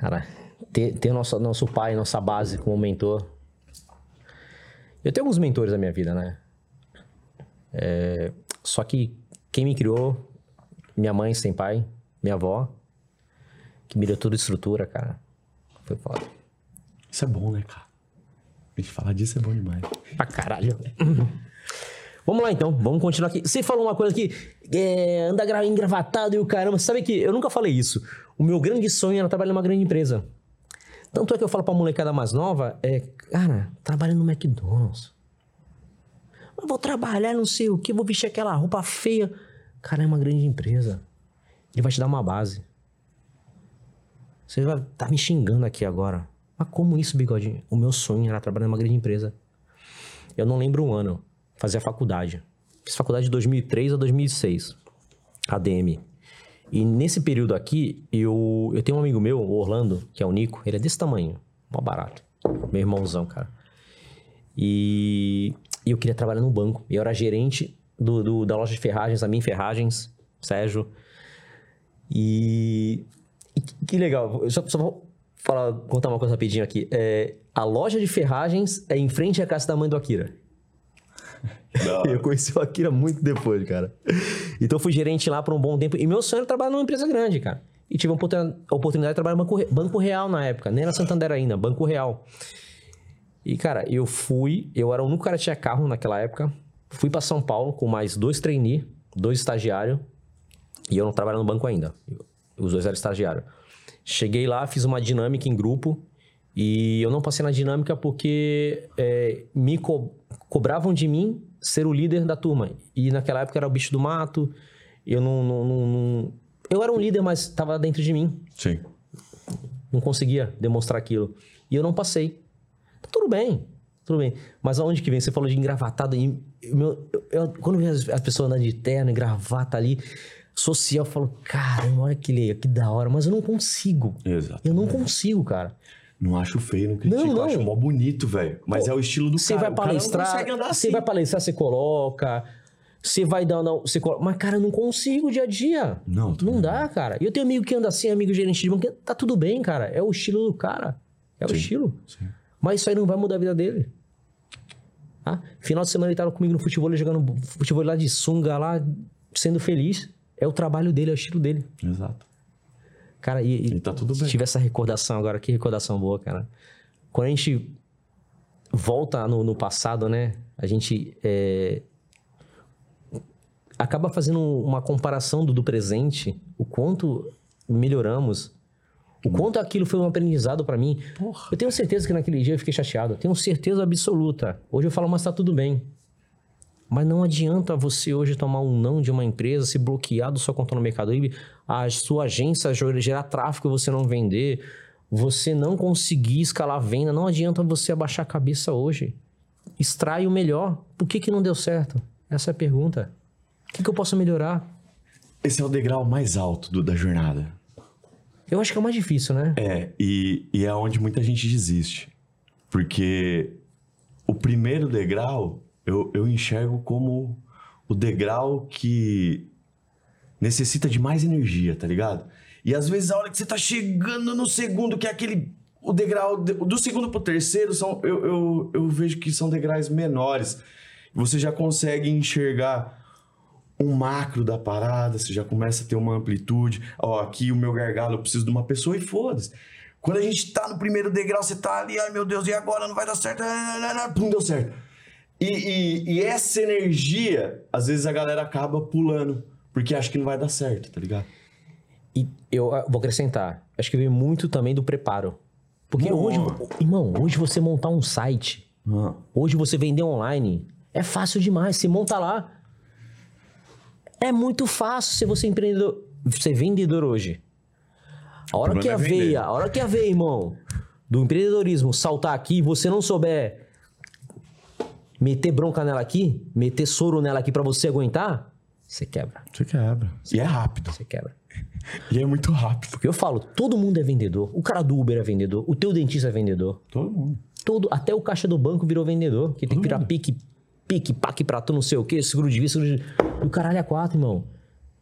Speaker 1: Cara, ter, ter nosso, nosso pai, nossa base como mentor. Eu tenho alguns mentores na minha vida, né? É, só que quem me criou, minha mãe sem pai, minha avó, que me deu toda a estrutura, cara. Foi foda.
Speaker 2: Isso é bom, né, cara? A gente falar disso é bom demais.
Speaker 1: Pra caralho. Vamos lá então, vamos continuar aqui. Você falou uma coisa que é, anda gra- engravatado e o caramba. Sabe que eu nunca falei isso. O meu grande sonho era trabalhar numa grande empresa. Tanto é que eu falo pra molecada mais nova, é, cara, trabalha no McDonald's. Eu vou trabalhar, não sei o que, vou vestir aquela roupa feia. Cara, é uma grande empresa. Ele vai te dar uma base. Você vai tá me xingando aqui agora. Mas como isso, bigodinho? O meu sonho era trabalhar numa grande empresa. Eu não lembro um ano. Fazia faculdade. Fiz faculdade de 2003 a 2006. ADM. E nesse período aqui, eu, eu tenho um amigo meu, o Orlando, que é o Nico. Ele é desse tamanho. Mó barato. Meu irmãozão, cara. E, e eu queria trabalhar no banco. Eu era gerente do, do- da loja de ferragens, a minha Ferragens, Sérgio. E, e que, que legal. Eu Só, só vou falar, contar uma coisa rapidinho aqui. É, a loja de ferragens é em frente à casa da mãe do Akira. Eu conheci o Akira muito depois, cara. Então eu fui gerente lá por um bom tempo. E meu sonho era trabalhar numa empresa grande, cara. E tive a oportun- a oportunidade de trabalhar no Banco, Banco Real na época. Nem era Santander ainda, Banco Real. E, cara, eu fui... Eu era o único cara que tinha carro naquela época. Fui pra São Paulo com mais dois trainee, dois estagiários. E eu não trabalhava no banco ainda. Os dois eram estagiários. Cheguei lá, fiz uma dinâmica em grupo. E eu não passei na dinâmica porque é, me co- cobravam de mim ser o líder da turma. E naquela época eu era o bicho do mato. Eu não. não- não- não- Eu era um líder, mas estava dentro de mim.
Speaker 2: Sim.
Speaker 1: Não conseguia demonstrar aquilo. E eu não passei. Tá Tudo bem. Tudo bem. Mas aonde que vem? Você falou de engravatado. E meu- eu- eu- quando vem as, as pessoas andando de terno, gravata ali, social, eu falo, caramba, olha que legal, que da hora. Mas eu não consigo.
Speaker 2: Exato.
Speaker 1: Eu não consigo, cara.
Speaker 2: Não acho feio, não critico.
Speaker 1: Não, não.
Speaker 2: Eu acho mó bonito, velho. Mas
Speaker 1: Pô,
Speaker 2: é o estilo do
Speaker 1: Você
Speaker 2: cara.
Speaker 1: vai
Speaker 2: O cara não
Speaker 1: palestrar, você
Speaker 2: assim.
Speaker 1: vai palestrar, você coloca. Você vai dar, não, você coloca. Mas, cara, eu não consigo dia a dia.
Speaker 2: Não,
Speaker 1: Não
Speaker 2: também
Speaker 1: dá, cara. E eu tenho amigo que anda assim, amigo gerente de banco, tá tudo bem, cara. É o estilo do cara. É o
Speaker 2: Sim,
Speaker 1: estilo.
Speaker 2: sim.
Speaker 1: Mas isso aí não vai mudar a vida dele. Tá? Final de semana ele tava comigo no futebol, ele jogando futebol lá de sunga lá, sendo feliz. É o trabalho dele, é o estilo dele.
Speaker 2: Exato.
Speaker 1: Cara, e,
Speaker 2: E tá tudo
Speaker 1: se
Speaker 2: bem.
Speaker 1: tiver essa recordação agora, que recordação boa, cara. Quando a gente volta no, no passado, né? A gente é, acaba fazendo uma comparação do, do presente, o quanto melhoramos, o quanto aquilo foi um aprendizado pra mim.
Speaker 2: Porra.
Speaker 1: Eu tenho certeza que naquele dia eu fiquei chateado. Tenho certeza absoluta. Hoje eu falo, mas tá tudo bem. Mas não adianta você hoje tomar um não de uma empresa, se bloquear do sua conta no Mercado Livre, a sua agência ger- gerar tráfego e você não vender, você não conseguir escalar a venda. Não adianta você abaixar a cabeça hoje. Extrai o melhor. Por que, que não deu certo? Essa é a pergunta. O que, que eu posso melhorar?
Speaker 2: Esse é o degrau mais alto do- da jornada.
Speaker 1: Eu acho que é o mais difícil, né?
Speaker 2: É, e, e é onde muita gente desiste. Porque o primeiro degrau eu, eu enxergo como o degrau que necessita de mais energia, tá ligado? E às vezes a hora que você tá chegando no segundo, que é aquele. O degrau de- do segundo pro terceiro, são, eu, eu, eu vejo que são degraus menores. Você já consegue enxergar um macro da parada, você já começa a ter uma amplitude. Ó, aqui o meu gargalo, eu preciso de uma pessoa e foda-se. Quando a gente tá no primeiro degrau, você tá ali, ai meu Deus, e agora não vai dar certo? Pum, deu certo. E, e- e essa energia, às vezes a galera acaba pulando, porque acha que não vai dar certo, tá ligado?
Speaker 1: E eu ah, vou acrescentar. Acho que vem muito também do preparo. Porque
Speaker 2: Não.
Speaker 1: hoje, irmão, hoje você montar um site,
Speaker 2: Ah,
Speaker 1: hoje você vender online, é fácil demais. Você monta lá. É muito fácil ser você empreendedor, ser vendedor hoje. A hora que a
Speaker 2: é
Speaker 1: veia, a hora que a veia, irmão, do empreendedorismo saltar aqui e você não souber meter bronca nela aqui, meter soro nela aqui pra você aguentar, você quebra.
Speaker 2: Você quebra. E é rápido.
Speaker 1: Você quebra.
Speaker 2: E é muito rápido.
Speaker 1: Porque eu falo, todo mundo é vendedor. O cara do Uber é vendedor. O teu dentista é vendedor.
Speaker 2: Todo mundo.
Speaker 1: Todo, até o caixa do banco virou vendedor. Que tem que virar pique, pique, paque pra tu não sei o quê, seguro de vida, seguro de... O caralho é quatro, irmão.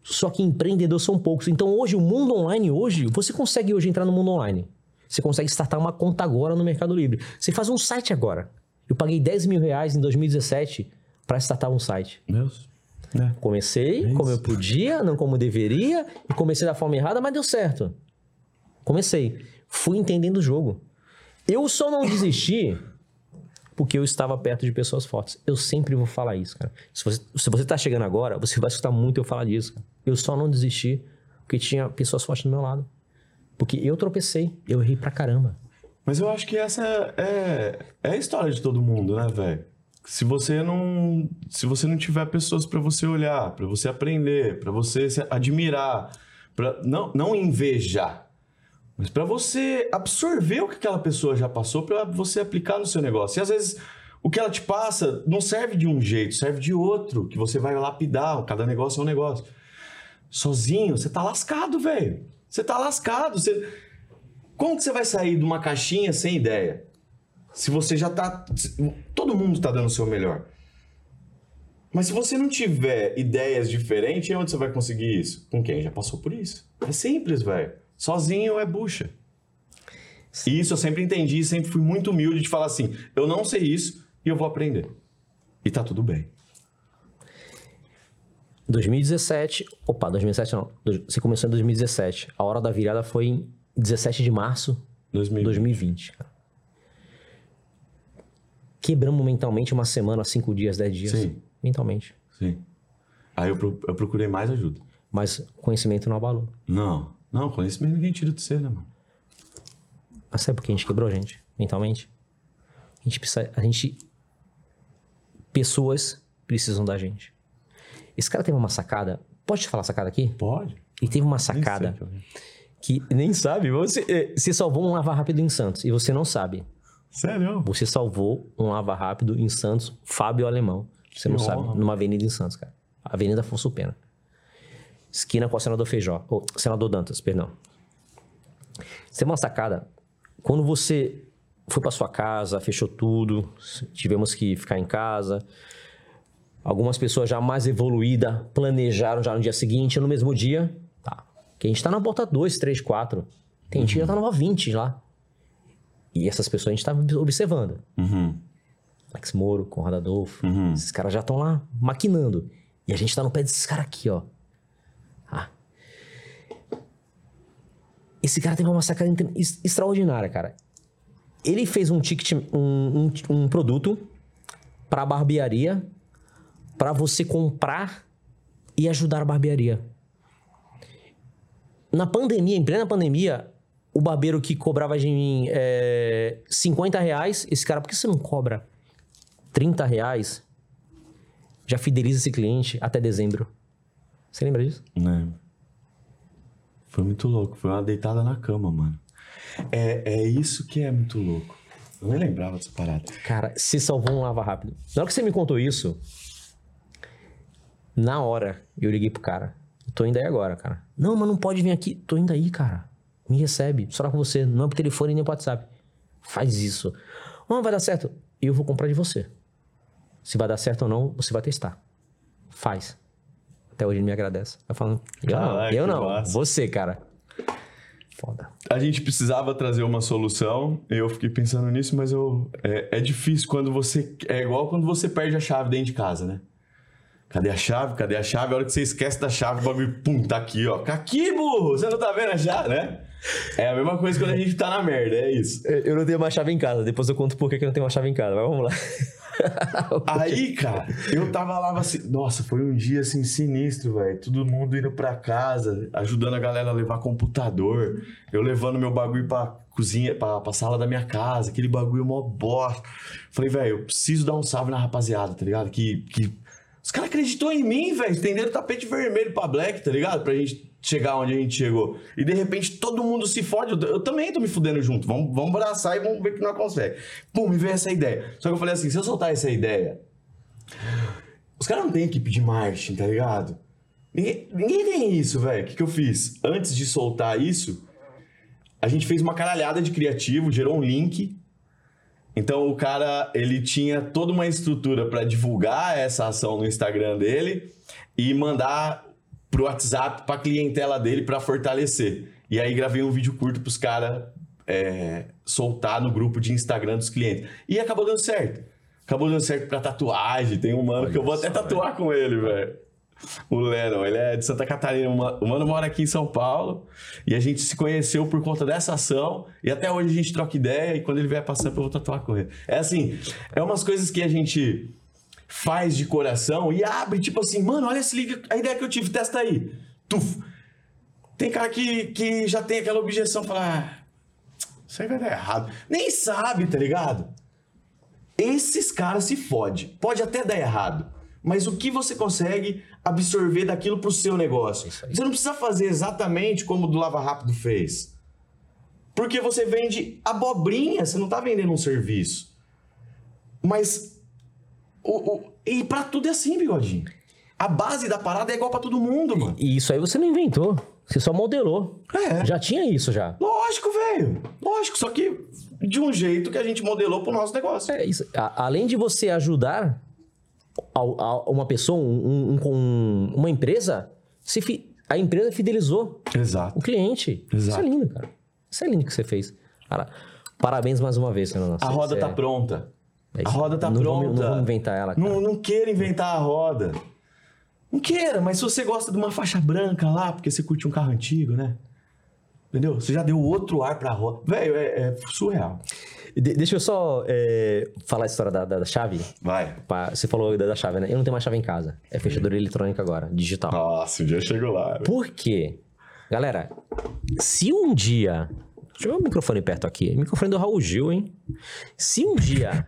Speaker 1: Só que empreendedor são poucos. Então hoje, o mundo online hoje, você consegue hoje entrar no mundo online. Você consegue startar uma conta agora no Mercado Livre. Você faz um site agora. Eu paguei 10 mil reais em 2017 pra startar um site.
Speaker 2: Deus. É.
Speaker 1: Comecei
Speaker 2: É
Speaker 1: como eu podia, não como deveria, e comecei da forma errada, mas deu certo. Comecei. Fui entendendo o jogo. Eu só não desisti porque eu estava perto de pessoas fortes. Eu sempre vou falar isso, cara. Se você, se você tá chegando agora, você vai escutar muito eu falar disso. cara. Eu só não desisti porque tinha pessoas fortes do meu lado. Porque eu tropecei, eu errei pra caramba.
Speaker 2: Mas eu acho que essa é, é a história de todo mundo, né, velho? Se você não, se você não tiver pessoas pra você olhar, pra você aprender, pra você se admirar, para não não invejar, mas pra você absorver o que aquela pessoa já passou pra você aplicar no seu negócio. E às vezes o que ela te passa não serve de um jeito, serve de outro, que você vai lapidar, cada negócio é um negócio. Sozinho, você tá lascado, velho. Você tá lascado, você como que você vai sair de uma caixinha sem ideia? Se você já tá. Todo mundo tá dando o seu melhor. Mas se você não tiver ideias diferentes, onde você vai conseguir isso? Com quem já passou por isso. É simples, velho. Sozinho é bucha. E isso eu sempre entendi, sempre fui muito humilde de falar assim: eu não sei isso e eu vou aprender. E tá tudo bem.
Speaker 1: 2017. Opa, 2017 não. Você começou em 2017. A hora da virada foi em 17 de março de
Speaker 2: 2020.
Speaker 1: 2020. cara. Quebramos mentalmente uma semana, cinco dias, dez dias.
Speaker 2: Sim.
Speaker 1: Mentalmente.
Speaker 2: Sim. Aí eu, eu procurei mais ajuda.
Speaker 1: Mas conhecimento não abalou.
Speaker 2: Não, não, conhecimento ninguém tira de você, né, mano?
Speaker 1: Mas sabe por que a gente quebrou, gente? Mentalmente? A gente precisa. A gente. Pessoas precisam da gente. Esse cara teve uma sacada. Pode te falar sacada aqui?
Speaker 2: Pode.
Speaker 1: Ele teve uma
Speaker 2: Nem
Speaker 1: sacada
Speaker 2: vi.
Speaker 1: que nem sabe. Você, eh, você salvou um lava rápido em Santos e você não sabe.
Speaker 2: Sério?
Speaker 1: Você salvou um lava rápido em Santos, Fábio Alemão. Você não
Speaker 2: Que
Speaker 1: sabe,
Speaker 2: honra.
Speaker 1: numa avenida em Santos, cara. Avenida Afonso Pena. Esquina com o senador Feijó. Ou, senador Dantas, perdão. Você tem uma sacada. Quando você foi pra sua casa, fechou tudo, tivemos que ficar em casa. Algumas pessoas já mais evoluídas planejaram já no dia seguinte, no mesmo dia. Tá. Que a gente tá na volta 2, 3, 4. Tem gente que já tá na 20 lá. E essas pessoas a gente tá observando.
Speaker 2: Uhum.
Speaker 1: Alex Moro, Conrado Adolfo.
Speaker 2: Uhum.
Speaker 1: Esses caras já estão lá maquinando. E a gente tá no pé desses caras aqui, ó. Ah. Esse cara teve uma sacada extraordinária, cara. Ele fez um ticket, um, um, um produto pra barbearia pra você comprar e ajudar a barbearia. Na pandemia, em plena pandemia, o barbeiro que cobrava de mim é, 50 reais, esse cara, por que você não cobra 30 reais? Já fideliza esse cliente até dezembro. Você lembra disso?
Speaker 2: Né? Foi muito louco. Foi uma deitada na cama, mano. É, é isso que é muito louco. Eu nem lembrava dessa parada.
Speaker 1: Cara, se salvou um lava rápido. Na hora que você me contou isso, na hora eu liguei pro cara. Tô indo aí agora, cara. Não, mas não pode vir aqui. Tô indo aí, cara. Me recebe. Só com você. Não é por telefone nem por WhatsApp. Faz isso. Não vai dar certo. Eu vou comprar de você. Se vai dar certo ou não, você vai testar. Faz. Até hoje ele me agradece. Vai falando, eu
Speaker 2: Caraca,
Speaker 1: não, eu não.
Speaker 2: massa.
Speaker 1: Você, cara. Foda.
Speaker 2: A gente precisava trazer uma solução. Eu fiquei pensando nisso, mas eu é, é difícil quando você é igual quando você perde a chave dentro de casa, né? Cadê a chave? Cadê a chave? A hora que você esquece da chave, o bagulho, pum, tá aqui, ó. Tá aqui, burro! Você não tá vendo a chave, né? É a mesma coisa quando a gente tá na merda, é isso.
Speaker 1: Eu não tenho uma chave em casa. Depois eu conto por que eu não tenho uma chave em casa. Mas vamos lá.
Speaker 2: Aí, cara, eu tava lá assim. Nossa, foi um dia assim sinistro, velho. Todo mundo indo pra casa, ajudando a galera a levar computador. Eu levando meu bagulho pra cozinha, pra, pra sala da minha casa, aquele bagulho mó bosta. Falei, velho, eu preciso dar um salve na rapaziada, tá ligado? Que. que... Os caras acreditou em mim, velho. Estenderam o tapete vermelho pra Black, tá ligado? Pra gente chegar onde a gente chegou. E de repente todo mundo se fode. Eu, também tô me fudendo junto. Vamos, vamos abraçar e vamos ver que nós consegue. Pum, me veio essa ideia. Só que eu falei assim: se eu soltar essa ideia, os caras não têm equipe de marketing, tá ligado? Ninguém, ninguém tem isso, velho. O que, que eu fiz? Antes de soltar isso, a gente fez uma caralhada de criativo, gerou um link. Então o cara, ele tinha toda uma estrutura pra divulgar essa ação no Instagram dele e mandar pro WhatsApp pra clientela dele pra fortalecer. E aí gravei um vídeo curto pros caras é, soltar no grupo de Instagram dos clientes. E acabou dando certo. Acabou dando certo pra tatuagem. Tem um mano que eu vou até tatuar com ele, velho. O Lennon, ele é de Santa Catarina. O mano mora aqui em São Paulo. E a gente se conheceu por conta dessa ação. E até hoje a gente troca ideia. E quando ele vier passando, eu vou tatuar com ele. É assim, é umas coisas que a gente faz de coração e abre, tipo assim, mano, olha se liga a ideia que eu tive, testa aí. Tuf. Tem cara que, que já tem aquela objeção, falar, ah, isso aí vai dar errado. Nem sabe, tá ligado? Esses caras se fode. Pode até dar errado. Mas o que você consegue absorver daquilo pro seu negócio? Você não precisa fazer exatamente como o do Lava Rápido fez. Porque você vende abobrinha, você não tá vendendo um serviço. Mas. O, o- e pra tudo é assim, bigodinho. A base da parada é igual pra todo mundo, mano.
Speaker 1: E isso aí você não inventou. Você só modelou.
Speaker 2: É.
Speaker 1: Já tinha isso já.
Speaker 2: Lógico, velho. Lógico, só que de um jeito que a gente modelou pro nosso negócio.
Speaker 1: É isso. A- além de você ajudar ao- a uma pessoa, um, um- um- uma empresa, se fi- a empresa fidelizou
Speaker 2: Exato.
Speaker 1: o cliente. Isso
Speaker 2: Exato.
Speaker 1: é lindo, cara. Isso é lindo que você fez. Cara, parabéns mais uma vez, Fernando.
Speaker 2: A roda tá pronta. A roda tá
Speaker 1: não
Speaker 2: pronta.
Speaker 1: Vamos, não vamos inventar ela, cara.
Speaker 2: Não, não queira inventar a roda. Não queira, mas se você gosta de uma faixa branca lá, porque você curte um carro antigo, né? Entendeu? Você já deu outro ar pra roda. Velho, é, é surreal.
Speaker 1: De- deixa eu só é, falar a história da, da- da chave.
Speaker 2: Vai.
Speaker 1: Pra- Você falou da, da chave, né? Eu não tenho mais chave em casa. É fechadura eletrônica agora, digital.
Speaker 2: Nossa, o dia chegou lá.
Speaker 1: Por quê? Galera, se um dia. Deixa eu ver o microfone perto aqui. Microfone do Raul Gil, hein? Se um dia.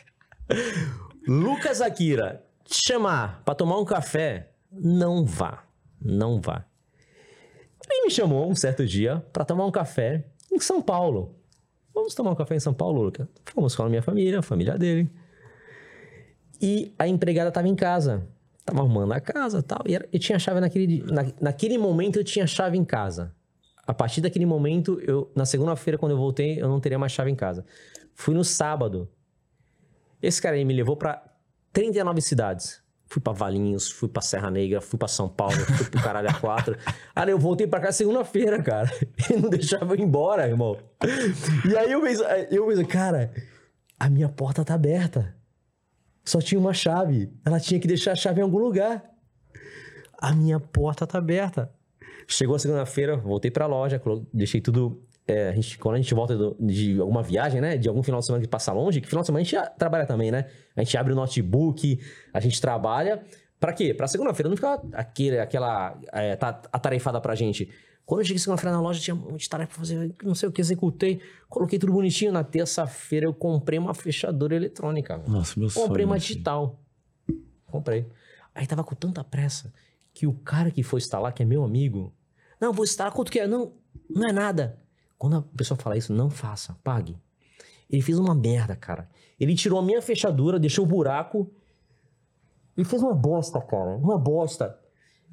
Speaker 1: Lucas Akira te chamar pra tomar um café, não vá. Não vá. Ele me chamou um certo dia pra tomar um café em São Paulo. Vamos tomar um café em São Paulo, Lucas? Fomos com a minha família, a família dele. E a empregada tava em casa. Tava arrumando a casa tal. E eu tinha a chave naquele, na, naquele momento eu tinha a chave em casa. A partir daquele momento, eu, na segunda-feira, quando eu voltei, eu não teria mais chave em casa. Fui no sábado. Esse cara aí me levou pra 39 cidades. Fui pra Valinhos, fui pra Serra Negra, fui pra São Paulo, fui pro Caralho A4. Aí eu voltei pra cá segunda-feira, cara. Ele não deixava eu ir embora, irmão. E aí eu pensei, eu pensei, cara, a minha porta tá aberta. Só tinha uma chave. Ela tinha que deixar a chave em algum lugar. A minha porta tá aberta. Chegou a segunda-feira, voltei pra loja, deixei tudo. é, a gente, quando a gente volta do- de alguma viagem, né? De algum final de semana que passa longe, que final de semana a gente trabalha também, né? A gente abre o notebook, a gente trabalha. Pra quê? Pra segunda-feira não ficar aquele, aquela é, tá, atarefada pra gente. Quando eu cheguei segunda-feira na loja, tinha um monte de tarefa pra fazer, não sei o que, executei, coloquei tudo bonitinho. Na terça-feira eu comprei uma fechadura eletrônica.
Speaker 2: Nossa, meu sonho.
Speaker 1: Comprei uma
Speaker 2: assim.
Speaker 1: digital. Comprei. Aí tava com tanta pressa que o cara que foi instalar, que é meu amigo, não, vou instalar quanto que é? Não, não é nada. Quando a pessoa fala isso, não faça, pague. Ele fez uma merda, cara. Ele tirou a minha fechadura, deixou o buraco. Ele fez uma bosta, cara. Uma bosta.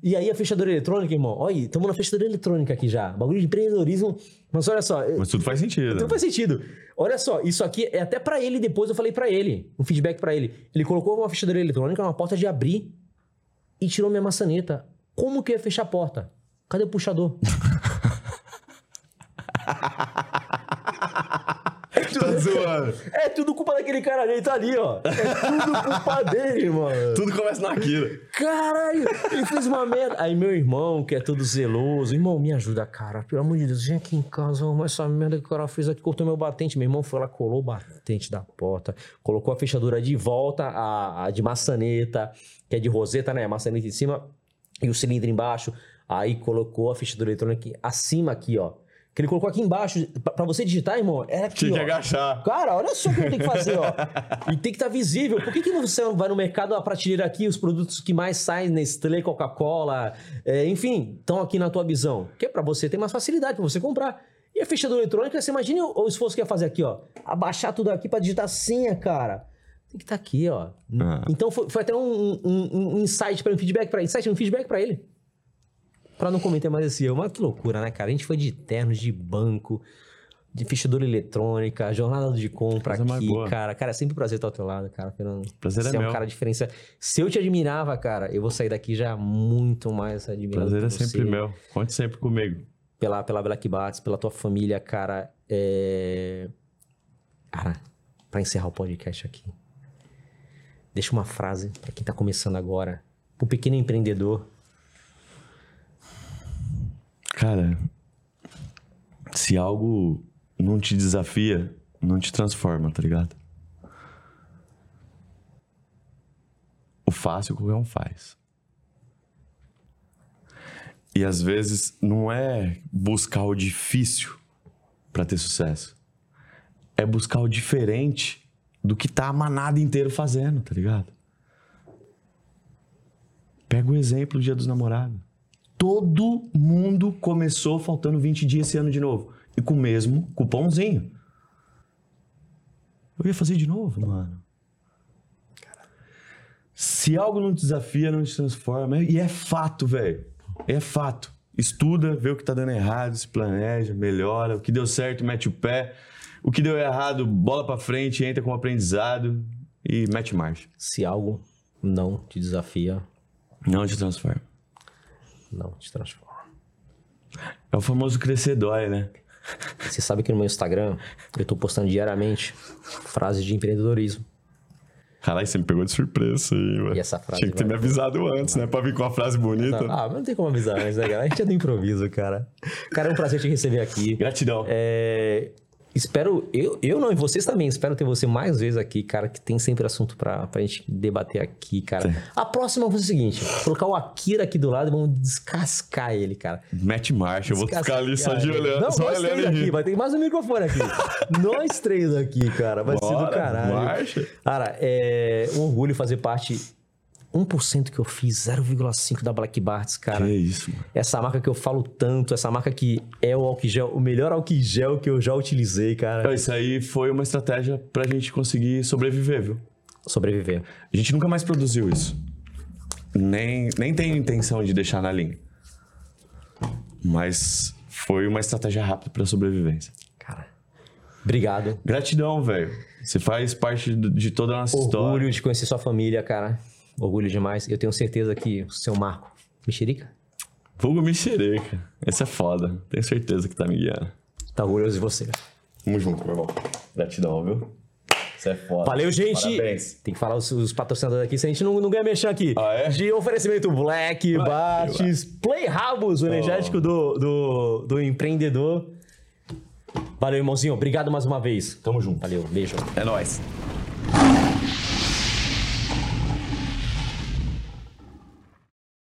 Speaker 1: E aí a fechadura eletrônica, irmão, olha, estamos na fechadura eletrônica aqui já. Bagulho de empreendedorismo. Mas olha só,
Speaker 2: Mas tudo faz sentido.
Speaker 1: então faz sentido. Olha só, isso aqui é até pra ele depois, eu falei pra ele, um feedback pra ele. Ele colocou uma fechadura eletrônica, uma porta de abrir e tirou minha maçaneta. Como que eu ia fechar a porta? Cadê o puxador?
Speaker 2: Tá zoando.
Speaker 1: É tudo culpa daquele cara ali, tá ali, ó. É tudo culpa dele, mano.
Speaker 2: Tudo começa naquilo.
Speaker 1: Caralho, ele fez uma merda. Aí meu irmão, que é todo zeloso, irmão, me ajuda, cara. Pelo amor de Deus, vem aqui em casa, arruma essa merda que o cara fez aqui, cortou meu batente. Meu irmão foi lá, colou o batente da porta, colocou a fechadura de volta, a, a de maçaneta, que é de roseta, né? A maçaneta em cima e o cilindro embaixo. Aí colocou a fechadura eletrônica aqui, acima aqui, ó. Que ele colocou aqui embaixo. Pra, pra você digitar, irmão, era aqui,
Speaker 2: Tinha que
Speaker 1: ó.
Speaker 2: agachar.
Speaker 1: Cara, olha só o que tem que fazer, ó. E tem que estar visível. Por que, que você não vai no mercado, a prateleira aqui, os produtos que mais saem, Nestlé, Coca-Cola, é, enfim, estão aqui na tua visão? Que é pra você ter mais facilidade, pra você comprar. E a fechadura eletrônica, você imagina o, esforço que ia fazer aqui, ó. Abaixar tudo aqui pra digitar senha, cara. Tem que estar aqui, ó.
Speaker 2: Ah.
Speaker 1: Então foi, foi até um, um- um insight para um feedback para insight, um feedback pra ele. Pra não cometer mais esse erro. Mas que loucura, né, cara? A gente foi de ternos, de banco, de fechadura eletrônica, jornada de compra
Speaker 2: Coisa
Speaker 1: aqui, cara. Cara, é sempre um prazer estar ao teu lado, cara. Fernando.
Speaker 2: Prazer é
Speaker 1: Você é um
Speaker 2: meu.
Speaker 1: cara diferenciado. Se eu te admirava, cara, eu vou sair daqui já muito mais admirado.
Speaker 2: Prazer é sempre
Speaker 1: você,
Speaker 2: meu. Conte sempre comigo.
Speaker 1: Pela, pela Black Bats, pela tua família, cara. É... Cara, pra encerrar o podcast aqui. Deixa uma frase pra quem tá começando agora. Pro pequeno empreendedor.
Speaker 2: Cara, se algo não te desafia, não te transforma, tá ligado? O fácil qualquer um faz. E às vezes não é buscar o difícil para ter sucesso. É buscar o diferente do que tá a manada inteiro fazendo, tá ligado? Pega o exemplo do Dia dos Namorados. Todo mundo começou faltando 20 dias esse ano de novo. E com o mesmo cupomzinho. Eu ia fazer de novo, mano. Se algo não te desafia, não te transforma. E é fato, velho. É fato. Estuda, vê o que tá dando errado, se planeja, melhora. O que deu certo, mete o pé. O que deu errado, bola pra frente, entra com aprendizado e mete marcha.
Speaker 1: Se algo não te desafia,
Speaker 2: Não te transforma.
Speaker 1: Não te transforma.
Speaker 2: É o famoso crescer dói, né?
Speaker 1: Você sabe que no meu Instagram eu tô postando diariamente frases de empreendedorismo.
Speaker 2: Caralho, você me pegou de surpresa isso aí, mano.
Speaker 1: E essa frase
Speaker 2: Tinha que ter
Speaker 1: vai-
Speaker 2: me avisado antes, né? Pra vir com uma frase bonita.
Speaker 1: Não, ah, mas não tem como avisar antes, né, cara? A gente é do improviso, cara. Cara, é um prazer te receber aqui.
Speaker 2: Gratidão.
Speaker 1: É, espero, eu, eu não, e vocês também, espero ter você mais vezes aqui, cara, que tem sempre assunto pra, pra gente debater aqui, cara. A próxima vai ser o seguinte: colocar o Akira aqui do lado e vamos descascar ele, cara.
Speaker 2: Mete marcha. Eu vou ficar ali só de olhando,
Speaker 1: Não,
Speaker 2: só
Speaker 1: nós
Speaker 2: olhando
Speaker 1: três aqui, vai ter mais um microfone aqui. nós três aqui, cara, vai ser do
Speaker 2: Bora,
Speaker 1: caralho.
Speaker 2: marcha.
Speaker 1: Cara, é um orgulho fazer parte 1% que eu fiz, 0,5% da Black Barts, cara.
Speaker 2: Que isso, mano.
Speaker 1: Essa marca que eu falo tanto, essa marca que é o álcool gel, o melhor álcool gel que eu já utilizei, cara.
Speaker 2: Isso aí foi uma estratégia pra gente conseguir sobreviver, viu?
Speaker 1: Sobreviver.
Speaker 2: A gente nunca mais produziu isso. Nem, nem tenho intenção de deixar na linha. Mas foi uma estratégia rápida pra sobrevivência.
Speaker 1: Cara, obrigado.
Speaker 2: Gratidão, velho. Você faz parte de toda a nossa história.
Speaker 1: Orgulho de conhecer sua família, cara. Orgulho demais. Eu tenho certeza que o seu Marco, mexerica,
Speaker 2: Vulgo mexereca. Esse é foda. Tenho certeza que tá me guiando.
Speaker 1: tá orgulhoso de você.
Speaker 2: Tamo junto, meu irmão. Gratidão, viu? Isso é foda.
Speaker 1: Valeu, gente!
Speaker 2: Parabéns.
Speaker 1: Tem que falar os, os patrocinadores aqui, se a gente não, não ganha mexer aqui.
Speaker 2: Ah, é?
Speaker 1: De oferecimento Black, Bates, Play Rabos, o energético do, do, do empreendedor. Valeu, irmãozinho. Obrigado mais uma vez.
Speaker 2: Tamo junto.
Speaker 1: Valeu, beijo.
Speaker 2: É nóis.